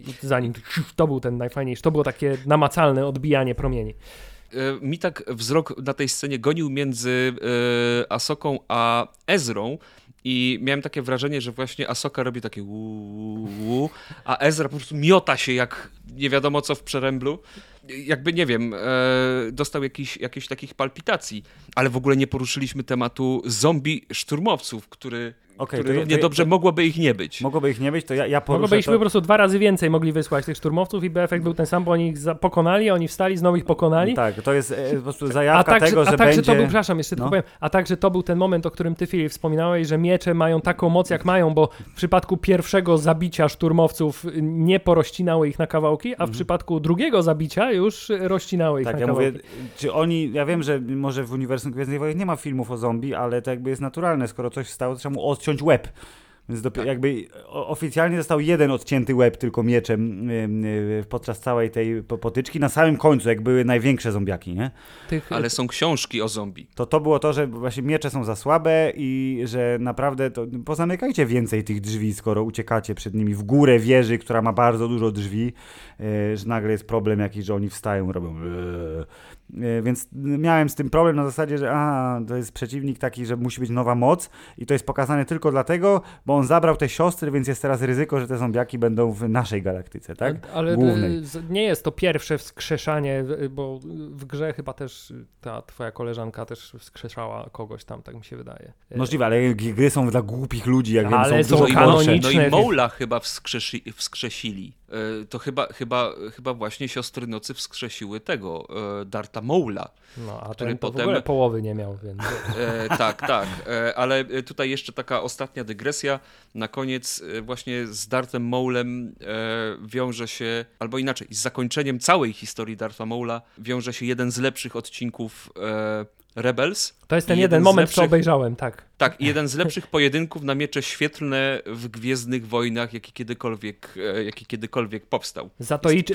I zanim to był ten najfajniejszy, to było takie namacalne odbijanie promieni.
E, mi tak wzrok na tej scenie gonił między e, Asoką a Ezrą i miałem takie wrażenie, że właśnie Asoka robi takie uuu, a Ezra po prostu miota się jak nie wiadomo co w przeręblu. Jakby, nie wiem, e, dostał jakiś, jakichś takich palpitacji, ale w ogóle nie poruszyliśmy tematu zombie szturmowców, który, Który
to
równie
to
dobrze
to-
mogłoby ich nie być.
Mogłoby ich nie być, to ja, ja poruszę
Mogłoby ich
to...
po prostu dwa razy więcej mogli wysłać tych szturmowców i by efekt był ten sam, bo oni ich za- pokonali, oni wstali, znowu ich pokonali.
Tak, to jest e, po prostu
A
zajawka
także,
tego,
a
że
także
będzie...
to był, przepraszam, jeszcze
No.
tylko powiem, a także to był ten moment, o którym ty, Filip, wspominałeś, że miecze mają taką moc, jak mają, bo w przypadku pierwszego zabicia szturmowców nie porościnały ich na kawałki, a w przypadku drugiego zabicia już rozcinały ich
Mhm. Tak,
na
ja
kawałki.
mówię, czy oni, ja wiem, że może w uniwersum Gwiezdnych Wojen nie ma filmów o zombie, ale to jakby jest naturalne, skoro coś stało, to trzeba mu odciąć łeb. Więc dopiero jakby o- oficjalnie został jeden odcięty łeb tylko mieczem podczas całej tej po- potyczki, na samym końcu, jak były największe zombiaki, nie?
Tych,
Ale są książki o zombie.
To to było to, że właśnie miecze są za słabe i że naprawdę to pozamykajcie więcej tych drzwi, skoro uciekacie przed nimi w górę wieży, która ma bardzo dużo drzwi, e, że nagle jest problem jakiś, że oni wstają, robią eee. E, Więc miałem z tym problem na zasadzie, że a, to jest przeciwnik taki, że musi być nowa moc i to jest pokazane tylko dlatego, bo on zabrał te siostry, więc jest teraz ryzyko, że te zombiaki będą w naszej galaktyce, tak?
Ale
Głównej.
y, z- nie jest to pierwsze wskrzeszanie, bo w grze chyba też ta twoja koleżanka też wskrzeszała kogoś tam, tak mi się wydaje. Y,
Możliwe, ale gry są dla głupich ludzi, jak
Ale
wiem, są
są
dużo
no,
kanoniczne.
no i Moula chyba wskrzesi, wskrzesili. E, To chyba, chyba, chyba właśnie siostry nocy wskrzesiły tego, e, Darta Moula.
No, a
który potem-
w ogóle połowy nie miał, więc...
E, tak, tak. Ale tutaj jeszcze taka ostatnia dygresja. Na koniec właśnie z Dartem Maulem e, wiąże się, albo inaczej, z zakończeniem całej historii Darta Maula wiąże się jeden z lepszych odcinków Rebels.
To jest ten jeden
jeden
moment, co
lepszych-
obejrzałem, tak.
Tak, i jeden z lepszych pojedynków na miecze świetlne w Gwiezdnych Wojnach, jaki kiedykolwiek, e, jaki kiedykolwiek powstał.
Zatoichi.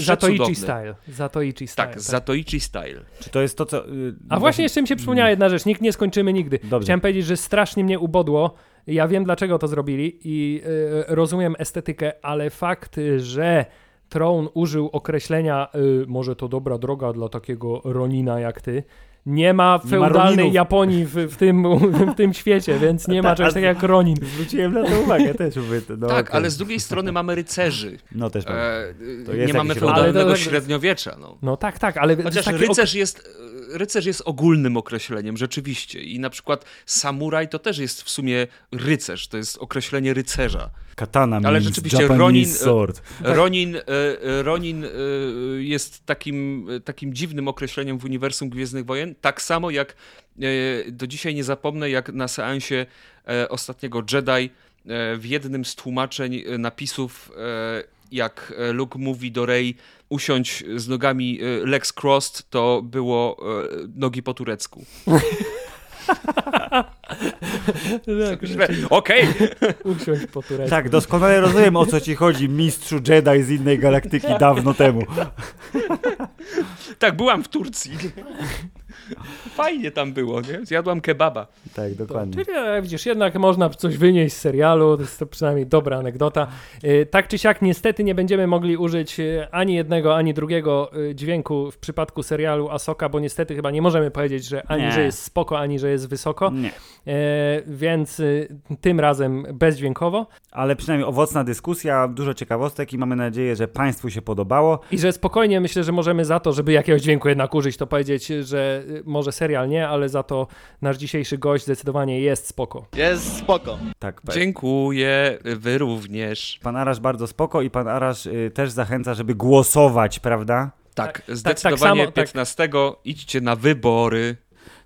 Style. Zatoichi Style.
Tak, Zatoichi Style.
Czy to jest to, co... y,
A właśnie jeszcze mi się przypomniała jedna rzecz, nikt nie skończymy nigdy.
Dobrze.
Chciałem powiedzieć, że strasznie mnie ubodło. Ja wiem, dlaczego to zrobili i y, rozumiem estetykę, ale fakt, że Tron użył określenia y, może to dobra droga dla takiego Ronina jak ty, nie ma
Nie ma
feudalnej. Japonii w, w, tym, w tym świecie, więc nie ma
Tak,
czegoś
a-
takiego jak Ronin.
Zwróciłem na to uwagę też. Mówię, no,
tak,
okej.
ale z drugiej strony mamy rycerzy.
No też.
E,
To jest
nie mamy feudalnego
to-
średniowiecza. No.
No tak, tak, ale
Chociaż
takie
rycerz jest, rycerz jest ogólnym określeniem, rzeczywiście. I na przykład samuraj to też jest w sumie rycerz, to jest określenie rycerza.
Katana
ale rzeczywiście
Japanese
Ronin-
sword.
Ronin, e, e, Ronin e, jest takim, e, takim dziwnym określeniem w uniwersum Gwiezdnych Wojen, tak samo jak e, do dzisiaj nie zapomnę, jak na seansie e, ostatniego Jedi e, w jednym z tłumaczeń e, napisów, e, jak e, Luke mówi do Rey usiądź z nogami e, legs crossed, to było e, nogi po turecku. Okej,
usiąść po turecku.
Tak, doskonale rozumiem o co ci chodzi, mistrzu Jedi z innej galaktyki dawno temu.
tak, byłam w Turcji. Fajnie tam było, nie? Zjadłam kebaba.
Tak, dokładnie.
Czyli widzisz, jednak można coś wynieść z serialu, to jest to przynajmniej dobra anegdota. E, Tak czy siak, niestety nie będziemy mogli użyć e, ani jednego, ani drugiego e, dźwięku w przypadku serialu Asoka, bo niestety chyba nie możemy powiedzieć, że ani
Nie.
że jest spoko, ani że jest wysoko,
Nie.
e, więc tym razem bezdźwiękowo
Ale przynajmniej owocna dyskusja, dużo ciekawostek i mamy nadzieję, że Państwu się podobało.
i że spokojnie myślę, że możemy za to, żeby jakiegoś dźwięku jednak użyć, to powiedzieć, że y, może serial nie, ale za to nasz dzisiejszy gość zdecydowanie jest spoko.
Jest spoko.
Tak, pe-
Dziękuję, wy również.
pan Arasz bardzo spoko i pan Arasz y, też zachęca, żeby głosować, prawda?
Tak,
tak
zdecydowanie
samo, tak.
15 idźcie na wybory.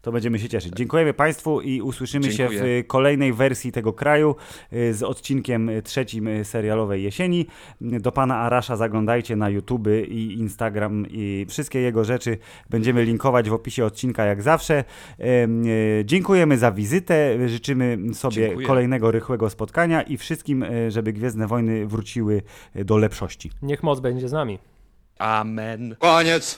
To będziemy się cieszyć. Dziękujemy Państwu i usłyszymy się
Dziękuję.
w y, kolejnej wersji tego kraju y, z odcinkiem trzecim serialowej jesieni. Do pana Arasza zaglądajcie na YouTube i Instagram i wszystkie jego rzeczy będziemy linkować w opisie odcinka jak zawsze. Y, Dziękujemy za wizytę. Życzymy sobie
Dziękuję.
kolejnego rychłego spotkania i wszystkim, y, żeby Gwiezdne Wojny wróciły do lepszości.
Niech moc będzie z nami.
Amen.
Koniec.